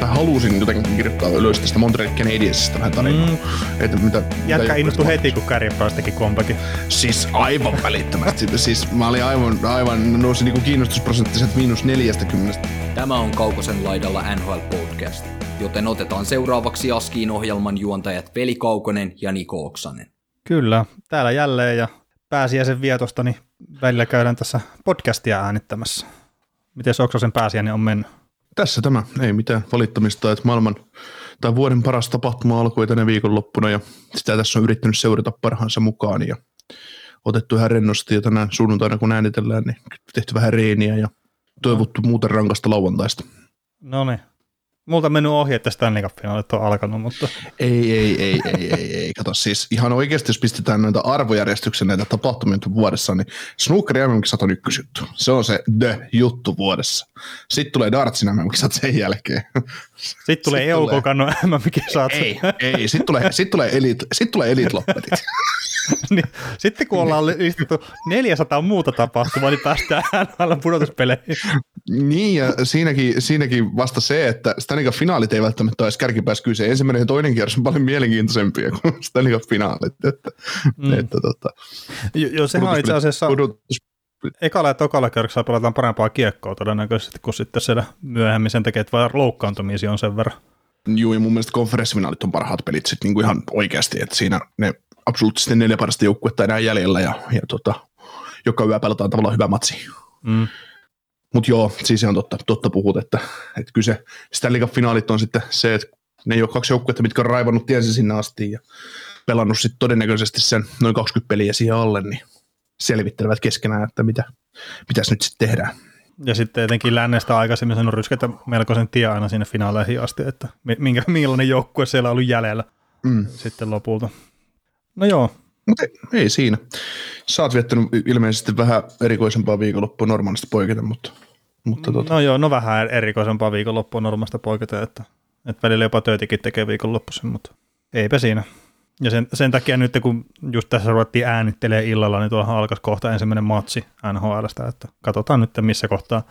Mä halusin jotenkin kirjoittaa ylös tästä Montreal Canadiensista vähän tarinaa. Mm. Että mitä, Jätkä innostui heti, kun Kärjä teki kompakin. Siis aivan välittömästi. siis mä olin aivan, aivan nousi niinku kiinnostusprosenttiset miinus 40. Tämä on Kaukosen laidalla NHL Podcast, joten otetaan seuraavaksi Askiin ohjelman juontajat Veli Kaukonen ja Niko Oksanen. Kyllä, täällä jälleen ja pääsiäisen vietosta, niin välillä käydään tässä podcastia äänittämässä. Miten Oksasen pääsiäinen on mennyt? Tässä tämä, ei mitään valittamista, että maailman tai vuoden paras tapahtuma alkoi tänä viikonloppuna ja sitä tässä on yrittänyt seurata parhaansa mukaan ja otettu ihan rennosti ja tänään sunnuntaina kun äänitellään, niin tehty vähän reeniä ja toivottu muuten rankasta lauantaista. No niin, multa mennyt ohi, että Stanley Cup-finaalit on alkanut, mutta... Ei, ei, ei, ei, ei, ei. Kato, siis ihan oikeasti, jos pistetään näitä arvojärjestyksen näitä tapahtumia vuodessa, niin snooker mm on ykkösjuttu. Se on se the juttu vuodessa. Sitten tulee dartsin mm sen jälkeen. Sitten tulee EU-kokanno mm Ei, ei. Sitten tulee, sit tulee, elit, sit tulee elite-loppetit. niin, sitten kun ollaan listattu 400 muuta tapahtumaa, niin päästään pudotuspeleihin. Niin, ja siinäkin, siinäkin vasta se, että Stanley Cup-finaalit ei välttämättä ole edes kärkipäässä kyse. Ensimmäinen ja toinen kierros on paljon mielenkiintoisempia kuin Stanley Cup-finaalit. Että, mm. että, tota, jo, sehän on itse asiassa... Pudotus, ekalla ja tokalla kierroksella pelataan parempaa kiekkoa todennäköisesti kuin sitten siellä myöhemmin sen takia, että vaan loukkaantumisia on sen verran. Joo, ja mun mielestä konferenssifinaalit on parhaat pelit sitten niinku ihan oikeasti, että siinä ne absoluuttisesti neljä parasta joukkuetta enää jäljellä ja, ja tota, joka yö pelataan tavallaan hyvä matsi. Mm. Mutta joo, siis on totta, totta puhut, että, että kyse Stanley Cup-finaalit on sitten se, että ne ei ole kaksi joukkuetta, mitkä on raivannut tiensä sinne asti ja pelannut sitten todennäköisesti sen noin 20 peliä siihen alle, niin selvittelevät keskenään, että mitä pitäisi nyt sitten tehdä. Ja sitten etenkin lännestä aikaisemmin sen on rysketä melkoisen tie aina sinne finaaleihin asti, että minkä, millainen joukkue siellä on ollut jäljellä mm. sitten lopulta. No joo. Mutta ei, ei siinä. Sä oot viettänyt ilmeisesti vähän erikoisempaa viikonloppua normaalista poiketen, mutta... mutta tota. No joo, no vähän erikoisempaa viikonloppua normaalista poiketen, että, että välillä jopa töitikin tekee viikonloppuisin, mutta eipä siinä. Ja sen, sen takia nyt, kun just tässä ruvettiin äänittelee illalla, niin tuolla alkaisi kohta ensimmäinen matsi NHLstä, että katsotaan nyt, missä kohtaa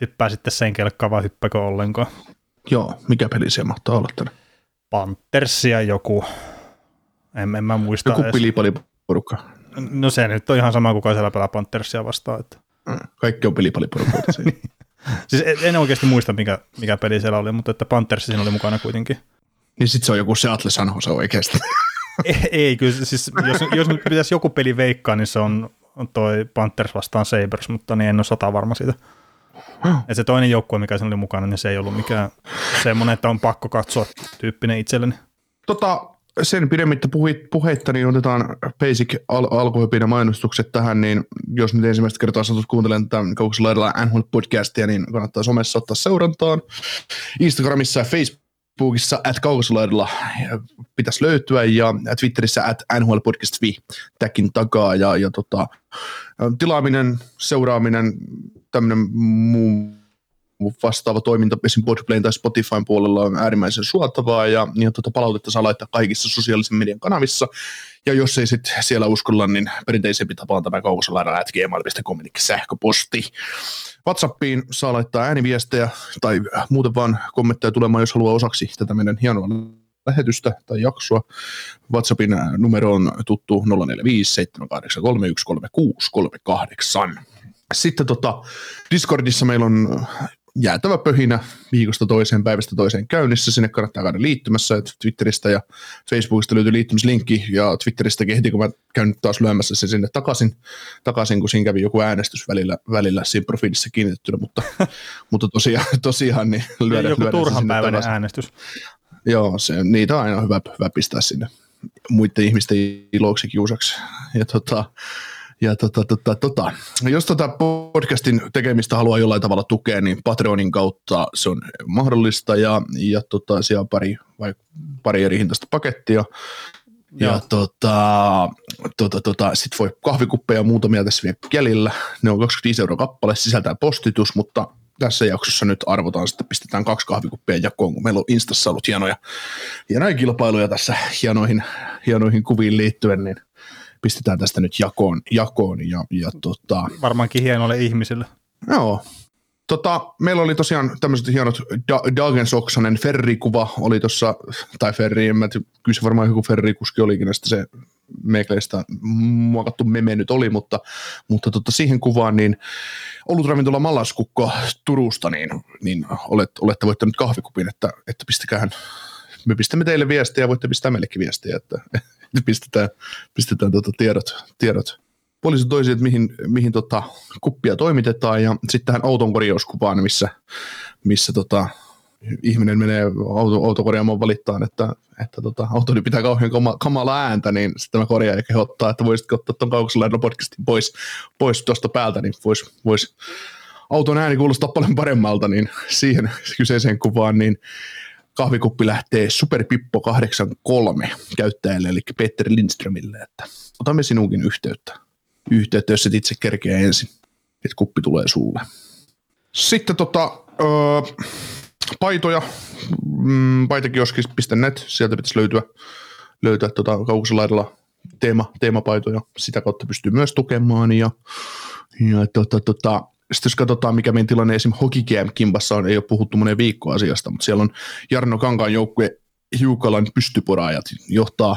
hyppää sitten sen kelkkaan vai hyppääkö ollenkaan. Joo, mikä peli se mahtaa olla tänne? Panthersia joku, en, en mä muista Joku pilipaliporukka. No se nyt on ihan sama, kuka siellä pelaa Panthersia vastaan. Että. Mm, kaikki on pilipaliporukoita. niin. siis en oikeasti muista, mikä, mikä peli siellä oli, mutta että Panthers siinä oli mukana kuitenkin. Niin sitten se on joku Seattle San Jose oikeasti. ei, ei, kyllä siis jos, jos nyt pitäisi joku peli veikkaa, niin se on, on toi Panthers vastaan Sabres, mutta niin en ole sata varma siitä. Ja se toinen joukkue, mikä siinä oli mukana, niin se ei ollut mikään semmoinen, että on pakko katsoa tyyppinen itselleni. Tota, sen pidemmittä puheitta, niin otetaan basic al- alkuhypinä mainostukset tähän, niin jos nyt ensimmäistä kertaa satut kuuntelemaan tätä Kaukossa laidalla NHL podcastia, niin kannattaa somessa ottaa seurantaan. Instagramissa ja Facebookissa at kaukosulaidalla pitäisi löytyä ja Twitterissä at NHL podcast täkin takaa ja, ja tota, tilaaminen, seuraaminen, tämmöinen muu vastaava toiminta esim. Podplayn tai Spotifyn puolella on äärimmäisen suotavaa ja, ja tuota palautetta saa laittaa kaikissa sosiaalisen median kanavissa. Ja jos ei sitten siellä uskolla, niin perinteisempi tapa on tämä kaukosalaidalla gmail.com sähköposti. WhatsAppiin saa laittaa ääniviestejä tai muuten vaan kommentteja tulemaan, jos haluaa osaksi tätä meidän hienoa lähetystä tai jaksoa. WhatsAppin numero on tuttu 045 Sitten tota, Discordissa meillä on jäätävä pöhinä viikosta toiseen, päivästä toiseen käynnissä. Sinne kannattaa käydä liittymässä. Et Twitteristä ja Facebookista löytyy liittymislinkki ja Twitteristä heti, kun mä käyn taas lyömässä sen sinne takaisin, takaisin kun siinä kävi joku äänestys välillä, välillä siinä profiilissa kiinnitettynä, mutta, mutta tosiaan, tosiaan niin lyödä, joku lyödä turhan päivän äänestys. Joo, se, niitä on aina hyvä, hyvä pistää sinne muiden ihmisten iloksi kiusaksi. Ja tota, ja tota, tota, tota. Jos tota podcastin tekemistä haluaa jollain tavalla tukea, niin Patreonin kautta se on mahdollista ja, ja tota, siellä on pari, vai, pari eri hintaista pakettia. Ja tota, tota, tota, sitten voi kahvikuppeja muutamia tässä vielä jäljellä. Ne on 25 euroa kappale, sisältää postitus, mutta tässä jaksossa nyt arvotaan, sitten pistetään kaksi kahvikuppia jakoon, kun meillä on Instassa ollut hienoja, hienoja kilpailuja tässä hienoihin, hienoihin kuviin liittyen, niin pistetään tästä nyt jakoon, jakoon ja, ja tota, Varmaankin hienoille ihmisille. Joo. Tota, meillä oli tosiaan tämmöiset hienot da- Dagens Oksanen ferrikuva oli tuossa, tai ferri, en mä tiedä, kyllä se varmaan joku ferrikuski olikin, sitten se meikleistä muokattu meme nyt oli, mutta, mutta tota, siihen kuvaan niin olutravintola Mallaskukko Turusta, niin, niin olet, olette voittanut kahvikupin, että, että pistäkään, me pistämme teille viestiä ja voitte pistää meillekin viestiä, että, että pistetään, pistetään tota tiedot, tiedot poliisi toisi, että mihin, mihin tota, kuppia toimitetaan. Ja sitten tähän auton korjauskuvaan, missä, missä tota, ihminen menee auto, autokorjaamoon valittaa, että, että tota, autoni pitää kauhean kama, kamala ääntä, niin sitten mä korjaan ja kehottaa, että voisitko ottaa tuon kaukosella podcastin pois, pois tuosta päältä, niin voisi vois auton ääni kuulostaa paljon paremmalta, niin siihen kyseiseen kuvaan, niin kahvikuppi lähtee Superpippo 83 käyttäjälle, eli Peter Lindströmille, että otamme sinunkin yhteyttä. Yhteyttä, jos et itse kerkeä ensin, että kuppi tulee sulle. Sitten tota, öö, paitoja, mm, paitakioskis.net, sieltä pitäisi löytyä, löytää tota, kaukoselaidalla teema, teemapaitoja, sitä kautta pystyy myös tukemaan ja, ja tota, tota, sitten jos katsotaan, mikä meidän tilanne esim. Hokicam kimpassa on, ei ole puhuttu monen viikko asiasta, mutta siellä on Jarno Kankaan joukkue Hiukalan pystyporaajat johtaa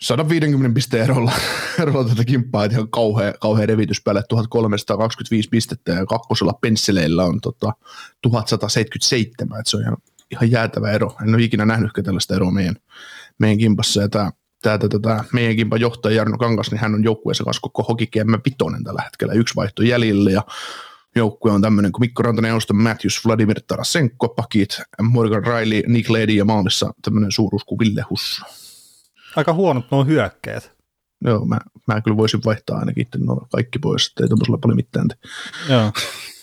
150 pisteen erolla, erolla tätä kimppaa, että ihan kauhea, kauhea revitys päälle, 1325 pistettä ja kakkosella pensseleillä on tota, 1177, että se on ihan, ihan jäätävä ero. En ole ikinä nähnyt tällaista eroa meidän, meidän kimpassa ja tämä tämä, tämä meidän kimpan johtaja Jarno Kangas, niin hän on joukkueessa kanssa koko hokikeemme vitonen tällä hetkellä, yksi vaihto jäljellä ja joukkue on tämmöinen kuin Mikko Rantanen, Auston Matthews, Vladimir Tarasenko, pakit, Morgan Riley, Nick Lady ja maalissa tämmöinen suuruus kuin Ville Husso aika huonot nuo hyökkäät. Joo, mä, mä kyllä voisin vaihtaa ainakin no, kaikki pois, ettei tuollaisella paljon mitään. Joo.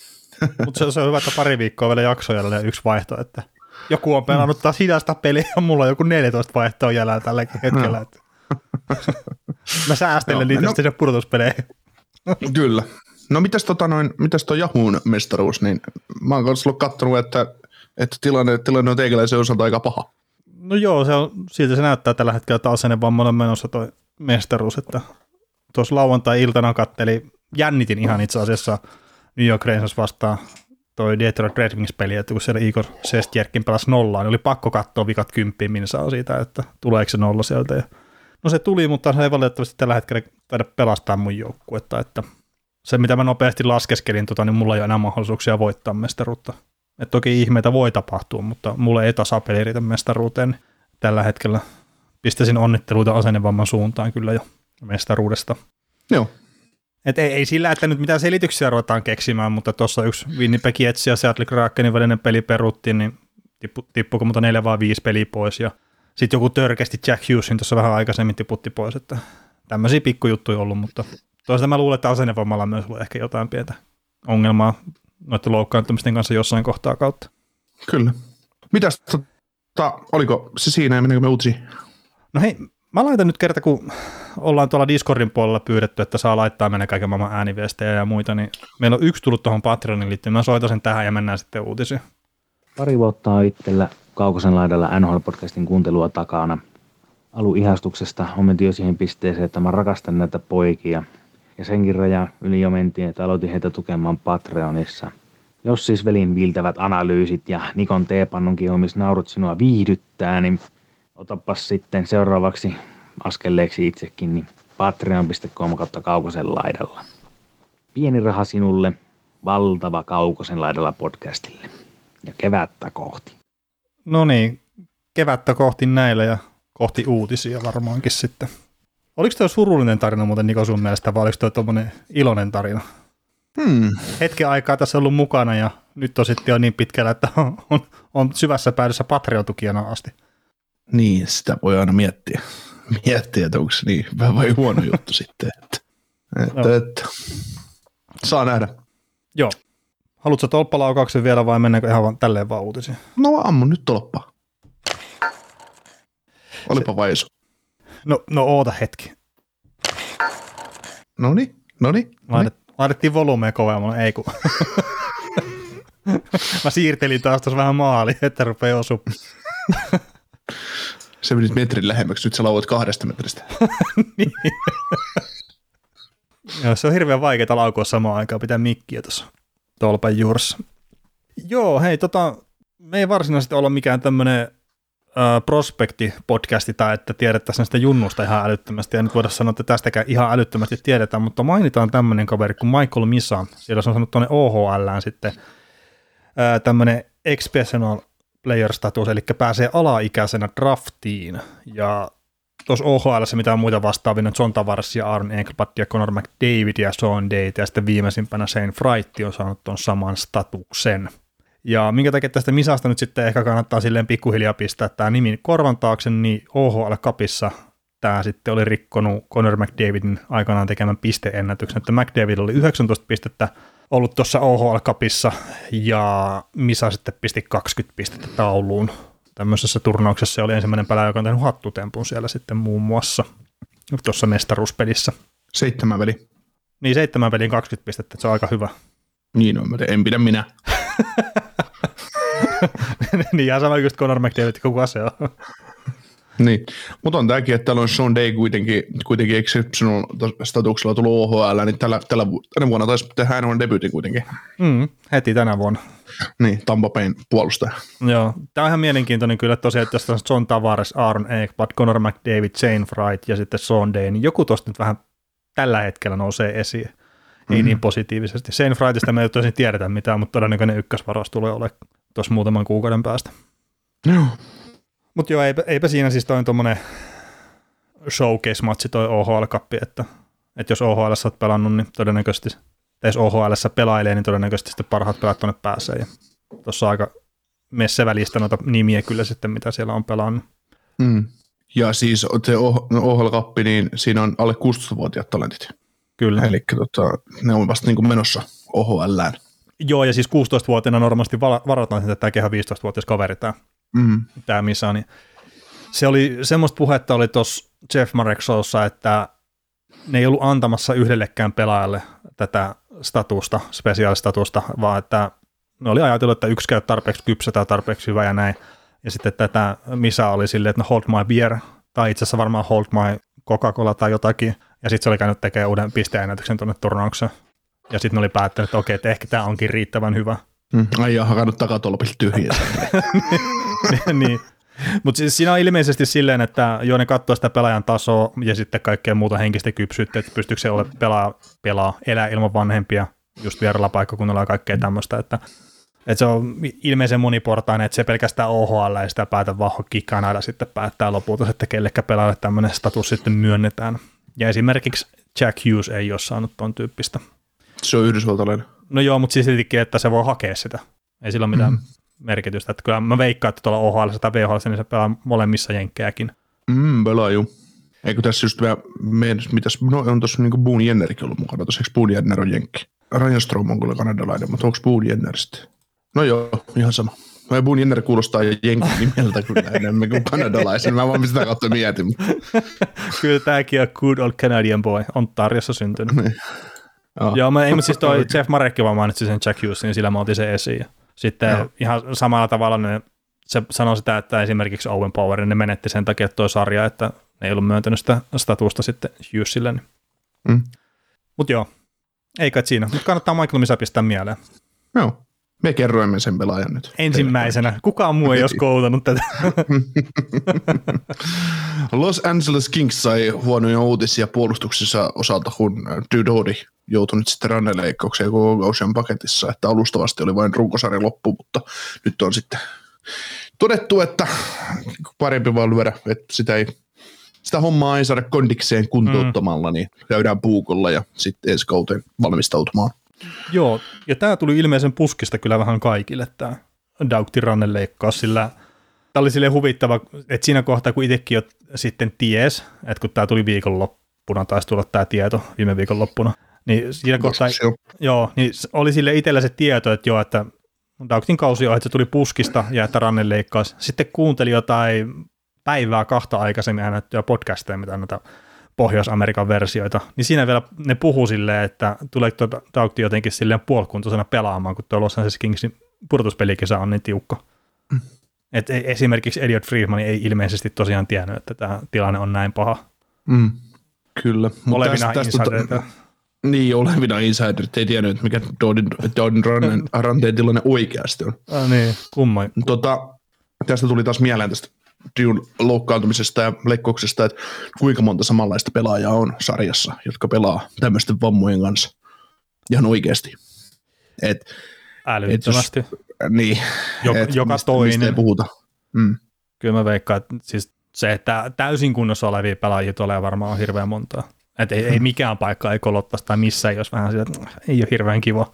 Mutta se, se, on hyvä, että pari viikkoa vielä jakso ja yksi vaihto, että joku on pelannut taas hidasta peliä ja mulla on joku 14 vaihtoa jäljellä tälläkin hetkellä. No. Mä säästelen niitä no, sitten pudotuspeleihin. Kyllä. No mitäs, tota noin, mitäs toi Jahuun mestaruus, niin mä oon kanssa ollut kattonut, että, että tilanne, tilanne on teikäläisen osalta aika paha. No joo, se on, siltä se näyttää tällä hetkellä taas ennen vammalle menossa toi mestaruus, että tuossa lauantai-iltana katteli, jännitin ihan itse asiassa New York Rangers vastaan toi Detroit Red Wings-peli, että kun siellä Igor Sestjerkin pelasi nollaan, niin oli pakko katsoa vikat kymppiin, minne saa siitä, että tuleeko se nolla sieltä. Ja no se tuli, mutta se ei valitettavasti tällä hetkellä taida pelastaa mun joukkuetta, että se mitä mä nopeasti laskeskelin, tota, niin mulla ei ole enää mahdollisuuksia voittaa mestaruutta. Et toki ihmeitä voi tapahtua, mutta mulle ei tasapeli riitä mestaruuteen tällä hetkellä. Pistäisin onnitteluita asennevamman suuntaan kyllä jo mestaruudesta. Joo. Et ei, ei sillä, että nyt mitään selityksiä ruvetaan keksimään, mutta tuossa yksi Winnipeg Jets ja Seattle Krakenin välinen peli peruttiin, niin tippu, tippuiko mutta neljä vai viisi peliä pois. Ja sitten joku törkeästi Jack Hughesin tuossa vähän aikaisemmin tiputti pois, että tämmöisiä pikkujuttuja ollut, mutta toisaalta mä luulen, että asennevoimalla myös ollut ehkä jotain pientä ongelmaa noiden loukkaantumisten kanssa jossain kohtaa kautta. Kyllä. Mitäs, tota, oliko se siinä ja mennäänkö me uutisiin? No hei, mä laitan nyt kerta, kun ollaan tuolla Discordin puolella pyydetty, että saa laittaa meidän kaiken maailman ääniviestejä ja muita, niin meillä on yksi tullut tuohon Patreonin liittyen. Mä soitan sen tähän ja mennään sitten uutisiin. Pari vuotta on itsellä Kaukosen laidalla NHL-podcastin kuuntelua takana. Alu ihastuksesta on menty jo siihen pisteeseen, että mä rakastan näitä poikia – ja senkin raja yli jo mentiin, että aloitin heitä tukemaan Patreonissa. Jos siis velin viiltävät analyysit ja Nikon teepannun kiumis naurut sinua viihdyttää, niin otapas sitten seuraavaksi askeleeksi itsekin, niin patreon.com kautta Kaukosen laidalla. Pieni raha sinulle, valtava Kaukosen laidalla podcastille. Ja kevättä kohti. No niin, kevättä kohti näillä ja kohti uutisia varmaankin sitten. Oliko tuo surullinen tarina muuten Niko sun mielestä, vai oliko tuo tuommoinen iloinen tarina? Hmm. Hetken aikaa tässä ollut mukana ja nyt on sitten jo niin pitkällä, että on, on, on syvässä päädyssä Patreon-tukijana asti. Niin, sitä voi aina miettiä, miettiä että onko se niin hyvä vai huono juttu sitten. Että, että, no. että, saa nähdä. Joo. Haluatko tolppalaukauksen vielä vai mennäänkö ihan vaan tälleen vaan uutisiin? No ammu nyt tolppa. Olipa se, vaisu. No, no oota hetki. Noni, noni. Laitet, laitettiin volumea kovemmalle, ei kun. Mä siirtelin taas tuossa vähän maali, että rupeaa osu. Se menit metrin lähemmäksi, nyt sä lauat kahdesta metristä. niin. Joo, se on hirveän vaikeaa laukua samaan aikaan, pitää mikkiä tuossa tolpan juuressa. Joo, hei, tota, me ei varsinaisesti olla mikään tämmöinen prospekti-podcasti tai että tiedettäisiin sitä junnusta ihan älyttömästi, ja nyt voidaan sanoa, että tästäkään ihan älyttömästi tiedetään, mutta mainitaan tämmöinen kaveri kuin Michael Misa, siellä se on sanonut tuonne OHL sitten tämmöinen exceptional player status, eli pääsee alaikäisenä draftiin, ja tuossa OHL mitä on muita vastaavia, John Tavares ja Aaron Engelbart ja Conor McDavid ja Sean Date, ja sitten viimeisimpänä Shane Fright on saanut tuon saman statuksen. Ja minkä takia tästä Misasta nyt sitten ehkä kannattaa silleen pikkuhiljaa pistää tämä nimi korvan taakse, niin OHL-kapissa tämä sitten oli rikkonut Conor McDavidin aikanaan tekemän pisteennätyksen, että McDavid oli 19 pistettä ollut tuossa OHL-kapissa ja Misa sitten pisti 20 pistettä tauluun. Tämmöisessä turnauksessa oli ensimmäinen pelaaja, joka on tehnyt hattutempun siellä sitten muun muassa tuossa mestaruuspelissä. Seitsemän veli. Niin, seitsemän pelin 20 pistettä, se on aika hyvä. Niin on, en pidä minä. niin ihan sama kuin Conor McDavid koko se on. Niin, mutta on tämäkin, että täällä on Sean Day kuitenkin, kuitenkin exceptional statuksella tullut OHL, niin tällä, tällä, tänä vuonna taisi tehdä on debyytin kuitenkin. Mm, heti tänä vuonna. Niin, Tampa Bayn puolustaja. Joo, tämä on ihan mielenkiintoinen kyllä tosiaan, että tässä on John Tavares, Aaron Ekblad, Conor McDavid, Shane Fright ja sitten Sean Day, niin joku tuosta nyt vähän tällä hetkellä nousee esiin. Ei mm. niin positiivisesti. Shane Frightista me ei tosin tiedetä mitään, mutta todennäköinen ykkösvaraus tulee olemaan tuossa muutaman kuukauden päästä. Joo. Mutta joo, eipä, eipä siinä siis toi tuommoinen showcase-matsi toi OHL-kappi, että, että jos OHL olet pelannut, niin todennäköisesti, tai jos OHL pelailee, niin todennäköisesti sitten parhaat pelaat tuonne pääsee. Ja tuossa aika messe välistä noita nimiä kyllä sitten, mitä siellä on pelannut. Mm. Ja siis se OHL-kappi, niin siinä on alle 16-vuotiaat talentit. Kyllä. Eli tota, ne on vasta niin kuin menossa OHLään. Joo, ja siis 16-vuotiaana normaalisti varataan että tämä kehä 15-vuotias kaveri tämä, mm. tämä missä niin se oli, semmoista puhetta oli tuossa Jeff Marek Showssa, että ne ei ollut antamassa yhdellekään pelaajalle tätä statusta, spesiaalistatusta, vaan että ne oli ajatellut, että yksi käy tarpeeksi kypsä tai tarpeeksi hyvä ja näin. Ja sitten tätä Misa oli silleen, että no hold my beer, tai itse asiassa varmaan hold my Coca-Cola tai jotakin. Ja sitten se oli käynyt tekemään uuden pisteennätyksen tuonne turnaukseen. Ja sitten ne oli päättänyt, että okei, että ehkä tämä onkin riittävän hyvä. Mm, ai on hakannut takatolpilta tyhjiä. niin. Mutta siis siinä on ilmeisesti silleen, että jo ne katsoo sitä pelaajan tasoa ja sitten kaikkea muuta henkistä kypsyyttä, että pystyykö se olla pelaa, pelaa, elää ilman vanhempia just vierellä paikkakunnalla ja kaikkea tämmöistä, että, että se on ilmeisen moniportainen, että se pelkästään OHL ei sitä päätä vaan Kanada sitten päättää lopulta, että kellekä pelaajalle tämmöinen status sitten myönnetään. Ja esimerkiksi Jack Hughes ei ole saanut tuon tyyppistä se on yhdysvaltalainen. No joo, mutta siis siltikin, että se voi hakea sitä. Ei sillä ole mitään mm. merkitystä. Että kyllä mä veikkaan, että tuolla OHL tai VHL, niin se pelaa molemmissa jenkkejäkin. Mm, pelaa juu. Eikö tässä just vielä, mitäs, no on tuossa niin Boone Jennerikin ollut mukana, tuossa eikö Boone Jenner on jenkki? Ryan Strom on kyllä kanadalainen, mutta onko Boone Jenner sitten? No joo, ihan sama. Mä Boone Jenner kuulostaa jo jenkin nimeltä kyllä enemmän kuin kanadalaisen. Mä vaan sitä kautta mietin. kyllä tämäkin on good old Canadian boy. On Tarjassa syntynyt. Niin. Joo, mä, ei, mutta siis toi Jeff Marekki vaan mainitsi sen Jack Hughes, niin sillä mä otin sen esiin. Sitten Joo. ihan samalla tavalla ne, se sanoi sitä, että esimerkiksi Owen Power, ne menetti sen takia toi sarja, että ne ei ollut myöntänyt sitä statusta sitten Hughesille. Niin. Mm. Mutta joo, ei kai siinä, mutta kannattaa Michael Misa pistää mieleen. Joo, me kerroimme sen pelaajan nyt. Ensimmäisenä. Kukaan muu ei olisi kouluttanut tätä. Los Angeles Kings sai huonoja uutisia puolustuksessa osalta, kun Dudodi joutui nyt sitten ranneleikkaukseen koko kausien paketissa, että alustavasti oli vain runkosarjan loppu, mutta nyt on sitten todettu, että parempi vaan lyödä, että sitä ei sitä hommaa ei saada kondikseen kuntouttamalla, mm. niin käydään puukolla ja sitten ensi kauteen valmistautumaan. Joo, ja tämä tuli ilmeisen puskista kyllä vähän kaikille, tämä Dauktin ranneleikkaus, sillä tämä oli sille huvittava, että siinä kohtaa, kun itsekin jo sitten ties, että kun tämä tuli viikonloppuna, taisi tulla tämä tieto viime viikonloppuna, niin siinä kohtaa, joo, niin oli sille itsellä se tieto, että joo, että Dauktin kausi on, että se tuli puskista ja että ranneleikkaus. Sitten kuunteli jotain päivää kahta aikaisemmin äänettyä podcasteja, mitä näitä Pohjois-Amerikan versioita, niin siinä vielä ne puhuu silleen, että tulee tuota jotenkin silleen puolikuntoisena pelaamaan, kun tuo Los Angeles Kingsin pudotuspelikisa on niin tiukka. Mm. Et e- esimerkiksi Elliot Friedman ei ilmeisesti tosiaan tiennyt, että tämä tilanne on näin paha. Mm. Kyllä. Olevina insidereita. niin, olevina insiderit ei tiennyt, mikä Ranteen, ranteen tilanne oikeasti on. Ah, niin, kumma. Tota, tästä tuli taas mieleen tästä Dune loukkaantumisesta ja leikkauksesta, että kuinka monta samanlaista pelaajaa on sarjassa, jotka pelaa tämmöisten vammojen kanssa ihan oikeasti. Et, Älyttömästi. et jos, niin, Jok, et joka mistä, toinen. Mistä ei puhuta. Mm. Kyllä mä veikkaan, että siis se, että täysin kunnossa olevia pelaajia tulee varmaan on hirveän montaa. Että ei, ei mikään paikka ei kolottaisi tai missään, jos vähän sitä, ei ole hirveän kiva.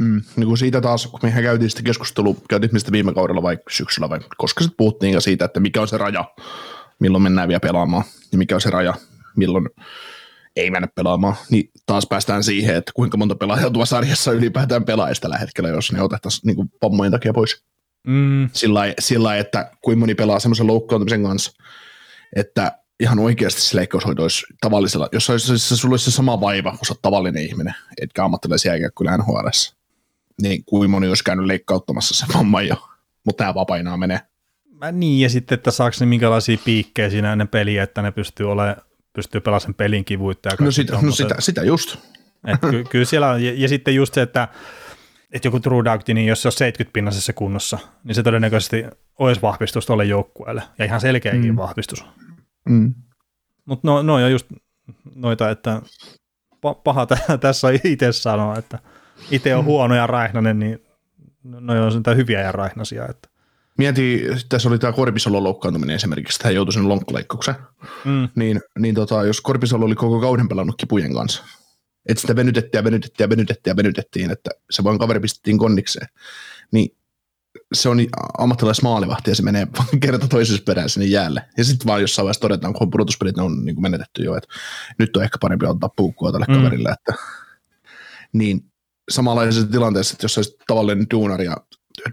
Mm, niin kuin siitä taas, kun mehän käytiin sitä keskustelua, käytiin mistä viime kaudella vai syksyllä vai koska sitten puhuttiin siitä, että mikä on se raja, milloin mennään vielä pelaamaan ja mikä on se raja, milloin ei mennä pelaamaan, niin taas päästään siihen, että kuinka monta pelaajaa tuo sarjassa ylipäätään pelaa tällä hetkellä, jos ne otettaisiin niin pommojen takia pois. Mm, Sillä lailla- että kuinka moni pelaa semmoisen loukkaantumisen kanssa, että ihan oikeasti se leikkaushoito olisi tavallisella, jos olisi, se, sulla olisi se sama vaiva, kun sä oot tavallinen ihminen, etkä ammattilaisia eikä kyllä NHL, niin kuin moni olisi käynyt leikkauttamassa se vamman jo, mutta tämä vapainaa menee. mä niin, ja sitten, että saako ne minkälaisia piikkejä siinä ennen peliä, että ne pystyy olemaan pystyy pelaamaan sen pelin kivuutta. Ja No, sitä, no sitä, sitä just. Et ky, kyllä siellä on, ja, ja, sitten just se, että, että joku True Doubt, niin jos se on 70 pinnasessa kunnossa, niin se todennäköisesti olisi vahvistus tuolle joukkueelle, ja ihan selkeäkin Mm. vahvistus. Mm. Mutta no, no on just noita, että pa- paha tä- tässä on itse sanoa, että itse on huono ja raihnanen, niin no on sitä hyviä ja raihnasia. Että. Mieti, tässä oli tämä Korpisalon loukkaantuminen esimerkiksi, että hän joutui sen lonkkaleikkaukseen. Mm. niin, niin tota, jos Korpisalo oli koko kauden pelannut kipujen kanssa, että sitä venytettiin ja venytettiin ja venytettiin ja venytettiin, että se vaan kaveri pistettiin konnikseen, niin se on ammattilaismaalivahti ja se menee kerta toisessa perään sinne jäälle. Ja sitten vaan jossain vaiheessa todetaan, kun pudotuspelit ne on niin kuin menetetty jo, että nyt on ehkä parempi ottaa puukkua tälle Mm. mm. kaverille. Että, niin samanlaisessa tilanteessa, että jos olisit tavallinen duunari ja,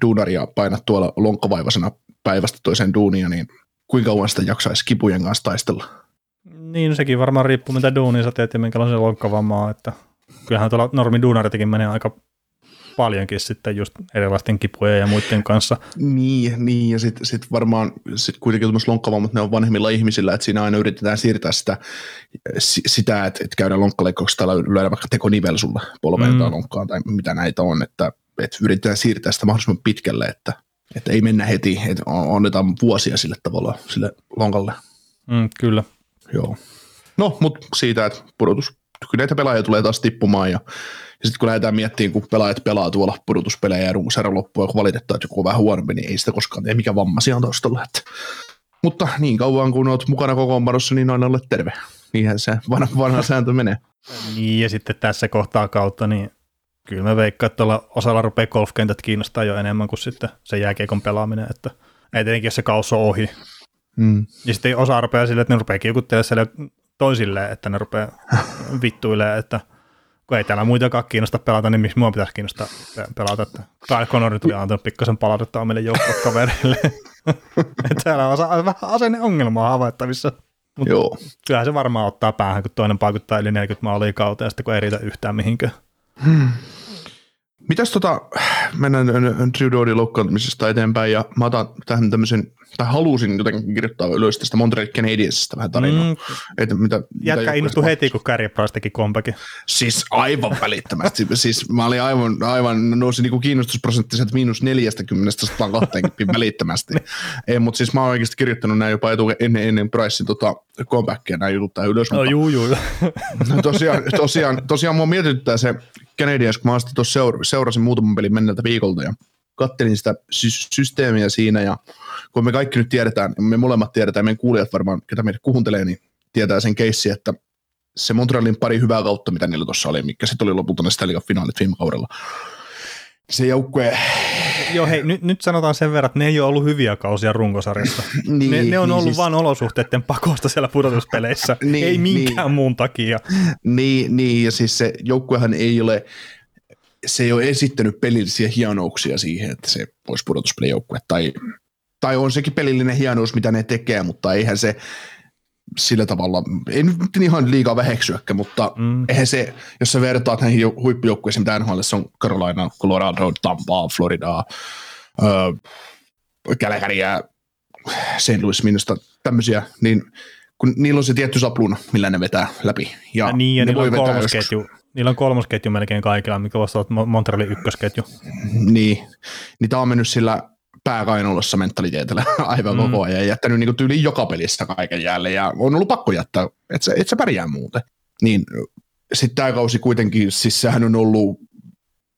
duunari ja painat tuolla lonkkavaivaisena päivästä toiseen duunia, niin kuinka kauan sitä jaksaisi kipujen kanssa taistella? Niin, sekin varmaan riippuu mitä duunia sä teet ja minkälaisen lonkkavammaa, on, että kyllähän tuolla normi duunaritakin menee aika paljonkin sitten just erilaisten kipujen ja muiden kanssa. Niin, niin ja sitten sit varmaan sit kuitenkin tuommoista lonkkavammat ne on vanhemmilla ihmisillä, että siinä aina yritetään siirtää sitä, si- sitä että, että käydään lonkkaleikkauksessa tai lyödä vaikka tekonivel sulle polveen Mm. tai lonkkaan tai mitä näitä on, että, että yritetään siirtää sitä mahdollisimman pitkälle, että, että ei mennä heti, että on- annetaan vuosia sille tavalla sille lonkalle. Mm, kyllä. Joo. No, mutta siitä, että pudotus, kyllä näitä pelaajia tulee taas tippumaan ja, ja sitten kun lähdetään miettimään, kun pelaajat pelaa tuolla pudotuspelejä ja runkosarjan loppua, ja kun valitetaan, että joku on vähän huonompi, niin ei sitä koskaan tee mikä vammaisia on taustalla. Että. Mutta niin kauan kun olet mukana kokoonpanossa, niin aina olet terve. Niinhän se vanha, vanha sääntö menee. Niin, ja sitten tässä kohtaa kautta, niin kyllä mä veikkaan, että tuolla osalla rupeaa golfkentät kiinnostaa jo enemmän kuin sitten se jääkiekon pelaaminen, että etenkin jos se kaus on ohi. Mm. Ja sitten osa rupeaa silleen, että ne rupeaa kiukuttelemaan siellä toisilleen, että ne rupeaa vittuilemaan, että kun ei täällä muitakaan kiinnosta pelata, niin miksi mua pitäisi kiinnostaa pe- pelata. Että Kyle Connor tuli antanut pikkasen palautetta omille joukkokavereille. täällä on vähän asenneongelmaa havaittavissa. Mut Joo. kyllähän se varmaan ottaa päähän, kun toinen paikuttaa yli 40 maalia kautta ja sitten kun ei riitä yhtään mihinkään. Mitäs tota, mennään Drew Dodin loukkaantumisesta eteenpäin ja mä otan tähän tämmöisen, tai halusin jotenkin kirjoittaa ylös tästä Montreal Canadiensista vähän tarinaa. Mm, että mitä, jätkä innostui heti, kun Carey Price teki comebackin. Siis aivan välittömästi. siis mä olin aivan, aivan nousi niinku kiinnostusprosentti sieltä miinus 40 120 välittömästi. Ei, mutta siis mä oon oikeasti kirjoittanut näin jopa etu, ennen, ennen Pricein tota, comebackia näin jutut tähän ylös. No mutta juu, juu. tosiaan, tosiaan, tosiaan mua mietityttää se Canadiens, kun mä sitten tuossa seura- seurasin muutaman pelin menneltä viikolta ja kattelin sitä sy- systeemiä siinä ja kun me kaikki nyt tiedetään, me molemmat tiedetään, meidän kuulijat varmaan, ketä meitä kuuntelee, niin tietää sen keissi, että se Montrealin pari hyvää kautta, mitä niillä tuossa oli, mikä sitten oli lopulta ne Stanley Cup-finaalit viime kaudella. Se joukkue, Joo, hei, nyt, nyt sanotaan sen verran, että ne ei ole ollut hyviä kausia runkosarjassa. niin, Ne, ne on niin ollut siis, vain olosuhteiden pakosta siellä pudotuspeleissä, Niin, ei minkään niin. muun takia. Niin, niin, ja siis se joukkuehan ei ole, se ei ole esittänyt pelillisiä hienouksia siihen, että se olisi pudotuspelijoukkue, tai, tai on sekin pelillinen hienous, mitä ne tekee, mutta eihän se, sillä tavalla, ei nyt ihan liikaa väheksyäkkä, mutta mm. eihän se, jos sä vertaat näihin huippujoukkueisiin, mitä NHL on Carolina, Colorado, Tampa, Florida, Calgaryä, St. Louis, minusta tämmöisiä, niin kun niillä on se tietty sapluna, millä ne vetää läpi. Ja, ja niin, ja ne niillä, voi on kolmosketju, niillä on kolmosketju melkein kaikilla, mikä vasta Montrealin ykkösketju. Niin, niin tämä on mennyt sillä pääkainalossa mentaliteetillä aivan mm. koko ajan ja jättänyt niin tyyliin joka pelissä kaiken jälleen ja on ollut pakko jättää, että sä, et sä pärjää muuten. Niin sitten tämä kausi kuitenkin, siis sehän on ollut,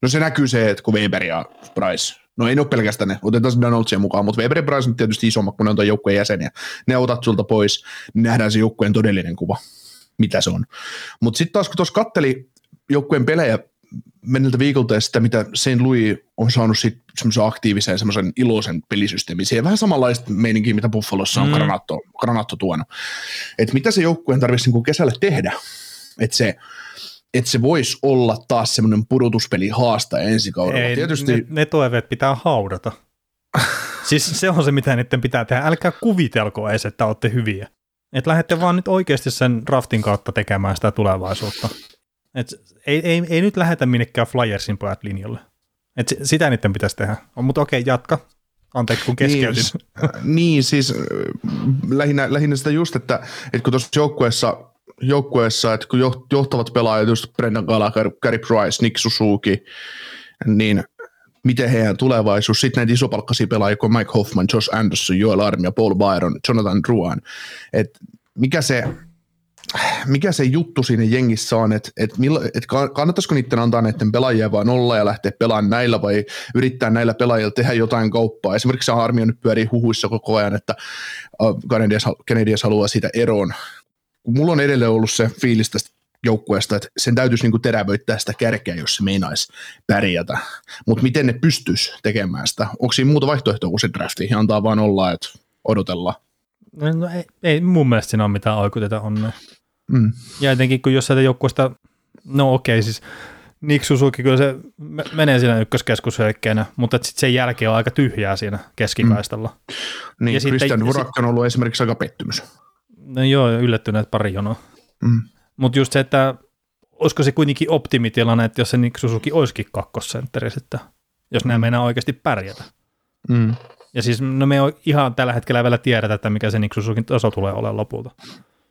no se näkyy se, että kun Weber ja Price, no ei ole pelkästään ne, otetaan Donaldsia mukaan, mutta Weber ja Price on tietysti isommat, kun ne on tuon joukkueen jäseniä. Ne otat sulta pois, niin nähdään se joukkueen todellinen kuva, mitä se on. Mutta sitten taas kun tuossa katteli joukkueen pelejä menneltä viikolta ja sitä, mitä St. Louis on saanut sit semmoisen aktiivisen semmoisen iloisen pelisysteemin. Siihen vähän samanlaista meininkiä, mitä Buffalossa on mm. Granatto, Granatto tuonut. Että mitä se joukkueen tarvitsisi niin kesällä tehdä, että se, että se voisi olla taas semmoinen pudotuspeli haasta ensi kaudella. Ei, Tietysti... ne, ne toiveet pitää haudata. siis se on se, mitä niiden pitää tehdä. Älkää kuvitelko edes, että olette hyviä. Että lähdette vaan nyt oikeasti sen draftin kautta tekemään sitä tulevaisuutta. Et ei, ei, ei nyt lähetä minnekään Flyersin pojat linjalle. Et sitä niiden pitäisi tehdä. Mutta okei, jatka. Anteeksi, kun keskeytin. Niin, niin siis lähinnä, lähinnä sitä just, että, että kun tuossa joukkueessa, joukkueessa, että kun johtavat pelaajat, just Brendan Gallagher, Gary Price, Nick Suzuki, niin miten heidän tulevaisuus, sitten näitä isopalkkaisia pelaajia kuin Mike Hoffman, Josh Anderson, Joel Armia, Paul Byron, Jonathan Druan, että mikä se, mikä se juttu siinä jengissä on, että et et kannattaisiko niiden antaa näiden pelaajia vaan olla ja lähteä pelaamaan näillä vai yrittää näillä pelaajilla tehdä jotain kauppaa. Esimerkiksi se armia nyt pyörii huhuissa koko ajan, että Canadias, haluaa siitä eroon. Mulla on edelleen ollut se fiilis tästä joukkueesta, että sen täytyisi niinku terävöittää sitä kärkeä, jos se meinaisi pärjätä. Mutta miten ne pystyisi tekemään sitä? Onko siinä muuta vaihtoehtoa kuin se drafti? Ja antaa vaan olla, että odotellaan. No, ei, ei mun mielestä siinä ole mitään oikuteta onnea. Mm. Ja etenkin kun jos sieltä joukkueesta, no okei siis Nick Suzuki, kyllä se menee siinä ykköskeskushyökkeenä, mutta sitten sen jälkeen on aika tyhjää siinä keskikaistalla. Mm. Niin, ja Christian Vurak on ollut esimerkiksi aika pettymys. No joo, yllättyneet pari jonoa. Mm. Mutta just se, että olisiko se kuitenkin optimitilanne, että jos se Nick Suzuki olisikin kakkosentteri sitten, jos nämä meinaa oikeasti pärjätä. Mm. Ja siis no me ei ihan tällä hetkellä vielä tiedetä, että mikä se Nick Suzukin taso tulee olemaan lopulta.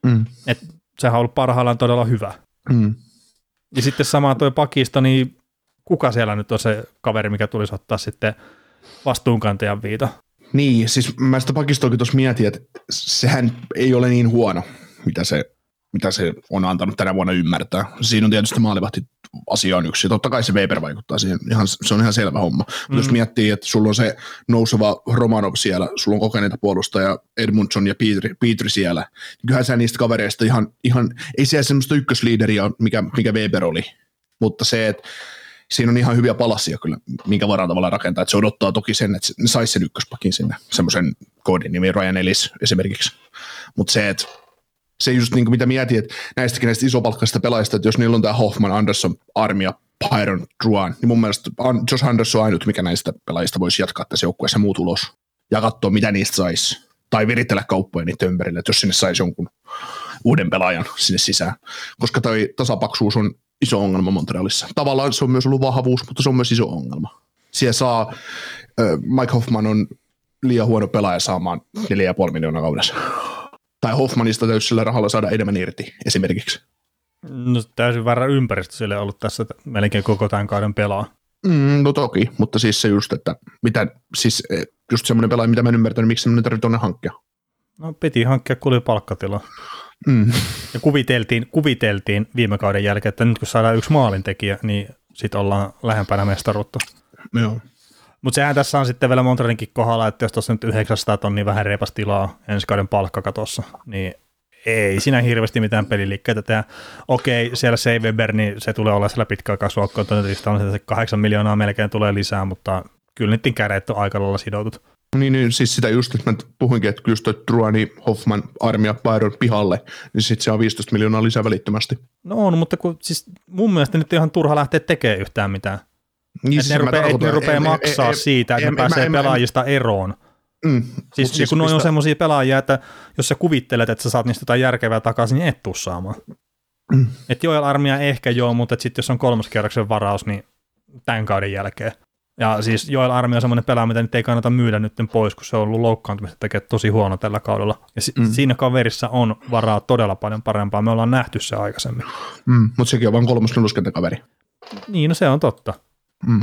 Mm. Et sehän on ollut parhaillaan todella hyvä. Mm. Ja sitten sama tuo pakisto, niin kuka siellä nyt on se kaveri, mikä tulisi ottaa sitten vastuunkantajan viita? Niin, siis mä sitä pakistoakin tuossa mietin, että sehän ei ole niin huono, mitä se, mitä se on antanut tänä vuonna ymmärtää. Siinä on tietysti maalivahti asia on yksi. Totta kai se Weber vaikuttaa siihen, ihan, se on ihan selvä homma. Mm. Jos miettii, että sulla on se nouseva Romanov siellä, sulla on kokeneita puolustaja Edmundson ja Petri, Petri siellä, niin kyllähän sä niistä kavereista ihan, ihan ei siellä semmoista ykkösliideriä, mikä, mikä Weber oli, mutta se, että siinä on ihan hyviä palasia kyllä, minkä varaan tavallaan rakentaa, että se odottaa toki sen, että ne saisi sen ykköspakin sinne, semmoisen koodin nimi Ryan Ellis esimerkiksi, mutta se, että se just niin kuin mitä mietin, että näistäkin näistä isopalkkaisista pelaajista, että jos niillä on tämä Hoffman, Anderson, Armia, Byron, Druan, niin mun mielestä Josh Anderson on ainut, mikä näistä pelaajista voisi jatkaa tässä joukkueessa muu tulos ja katsoa, mitä niistä saisi. Tai viritellä kauppoja niiden ympärille, että jos sinne saisi jonkun uuden pelaajan sinne sisään. Koska toi tasapaksuus on iso ongelma Montrealissa. Tavallaan se on myös ollut vahvuus, mutta se on myös iso ongelma. Siellä saa, Mike Hoffman on liian huono pelaaja saamaan 4,5 miljoonaa kaudessa tai Hoffmanista täytyy sillä rahalla saada enemmän irti esimerkiksi. No täysin väärä ympäristö sille ollut tässä melkein koko tämän kauden pelaa. Mm, no toki, mutta siis se just, että mitä, siis e, just semmoinen pelaaja, mitä mä en ymmärtänyt, miksi semmoinen tarvitsee tuonne hankkia. No piti hankkia, kun oli palkkatila. Mm. Ja kuviteltiin, kuviteltiin viime kauden jälkeen, että nyt kun saadaan yksi maalintekijä, niin sitten ollaan lähempänä mestaruutta. Joo. Mutta sehän tässä on sitten vielä Montrealinkin kohdalla, että jos tuossa nyt 900 tonnia vähän reipas tilaa ensi kauden palkkakatossa, niin ei siinä hirveästi mitään peliliikkeitä tehdä. Okei, siellä se Weber, niin se tulee olla siellä pitkäaikaisluokkoon, on se 8 miljoonaa melkein tulee lisää, mutta kyllä niiden kädet on aika lailla sidotut. Niin, niin, siis sitä just, että mä puhuinkin, että just toi Truani, Hoffman, Armia, Byron pihalle, niin sitten se on 15 miljoonaa lisää välittömästi. No on, mutta kun, siis mun mielestä nyt ihan turha lähteä tekemään yhtään mitään. Niin, että ne rupeaa, et ne rupeaa maksaa en, siitä, että en, ne pääsee en, pelaajista en, eroon. Mm. Siis, siis ja kun noin on semmoisia pelaajia, että jos sä kuvittelet, että sä saat niistä jotain järkevää takaisin, niin et tuu saamaan. Mm. Että Joel Armia ehkä joo, mutta sitten jos on kolmas kerroksen varaus, niin tämän kauden jälkeen. Ja siis Joel Armia on semmoinen pelaaja, mitä nyt ei kannata myydä nyt pois, kun se on ollut loukkaantumista tekee tosi huono tällä kaudella. Ja si- mm. siinä kaverissa on varaa todella paljon parempaa. Me ollaan nähty se aikaisemmin. Mm, mutta sekin on vain kolmas kaveri. Niin, no se on totta. Mm.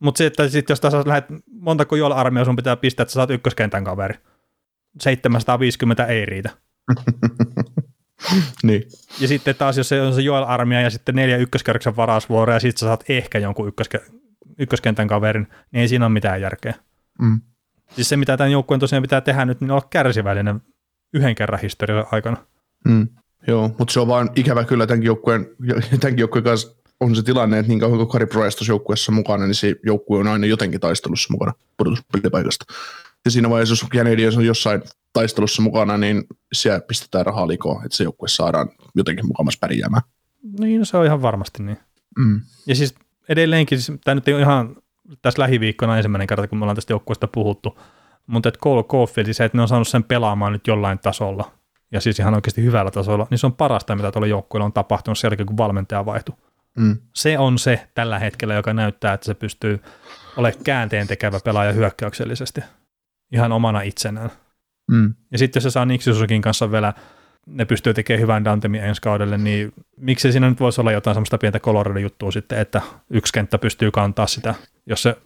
Mutta sitten sit jos tässä lähdet, montako Joel Armia sun pitää pistää, että sä saat ykköskentän kaveri. 750 ei riitä. Niin. Ja sitten taas, jos se on se Joel Armia ja sitten neljä ykköskerroksen varausvuoroa ja sitten sä saat ehkä jonkun ykköske, ykköskentän kaverin, niin ei siinä ole mitään järkeä. Mm. Siis se, mitä tämän joukkueen tosiaan pitää tehdä nyt, niin olla kärsivällinen yhden kerran historian aikana. Mm. Joo, mutta se on vaan ikävä kyllä tämänkin joukkueen, tämänkin joukkueen kanssa on se tilanne, että niin kauan kuin Kari Proestos joukkueessa mukana, niin se joukkue on aina jotenkin taistelussa mukana pudotuspelipaikasta. Ja siinä vaiheessa, jos Canadiens on jossain taistelussa mukana, niin siellä pistetään rahaa likoon, että se joukkue saadaan jotenkin mukamassa pärjäämään. Niin, no se on ihan varmasti niin. Mm. Ja siis edelleenkin, siis tämä nyt ei ole ihan tässä lähiviikkona ensimmäinen kerta, kun me ollaan tästä joukkueesta puhuttu, mutta että Cole Caulfield, se, että ne on saanut sen pelaamaan nyt jollain tasolla, ja siis ihan oikeasti hyvällä tasolla, niin se on parasta, mitä tuolla joukkueella on tapahtunut sen jälkeen, kun valmentaja vaihtui. Mm. Se on se tällä hetkellä, joka näyttää, että se pystyy olemaan käänteen tekevä pelaaja hyökkäyksellisesti. Ihan omana itsenään. Mm. Ja sitten jos se saa Nick Suzukin kanssa vielä, ne pystyy tekemään hyvän Dantemin ensi kaudelle, niin miksi siinä nyt voisi olla jotain semmoista pientä Colorado-juttua sitten, että yksi kenttä pystyy kantaa sitä, jos se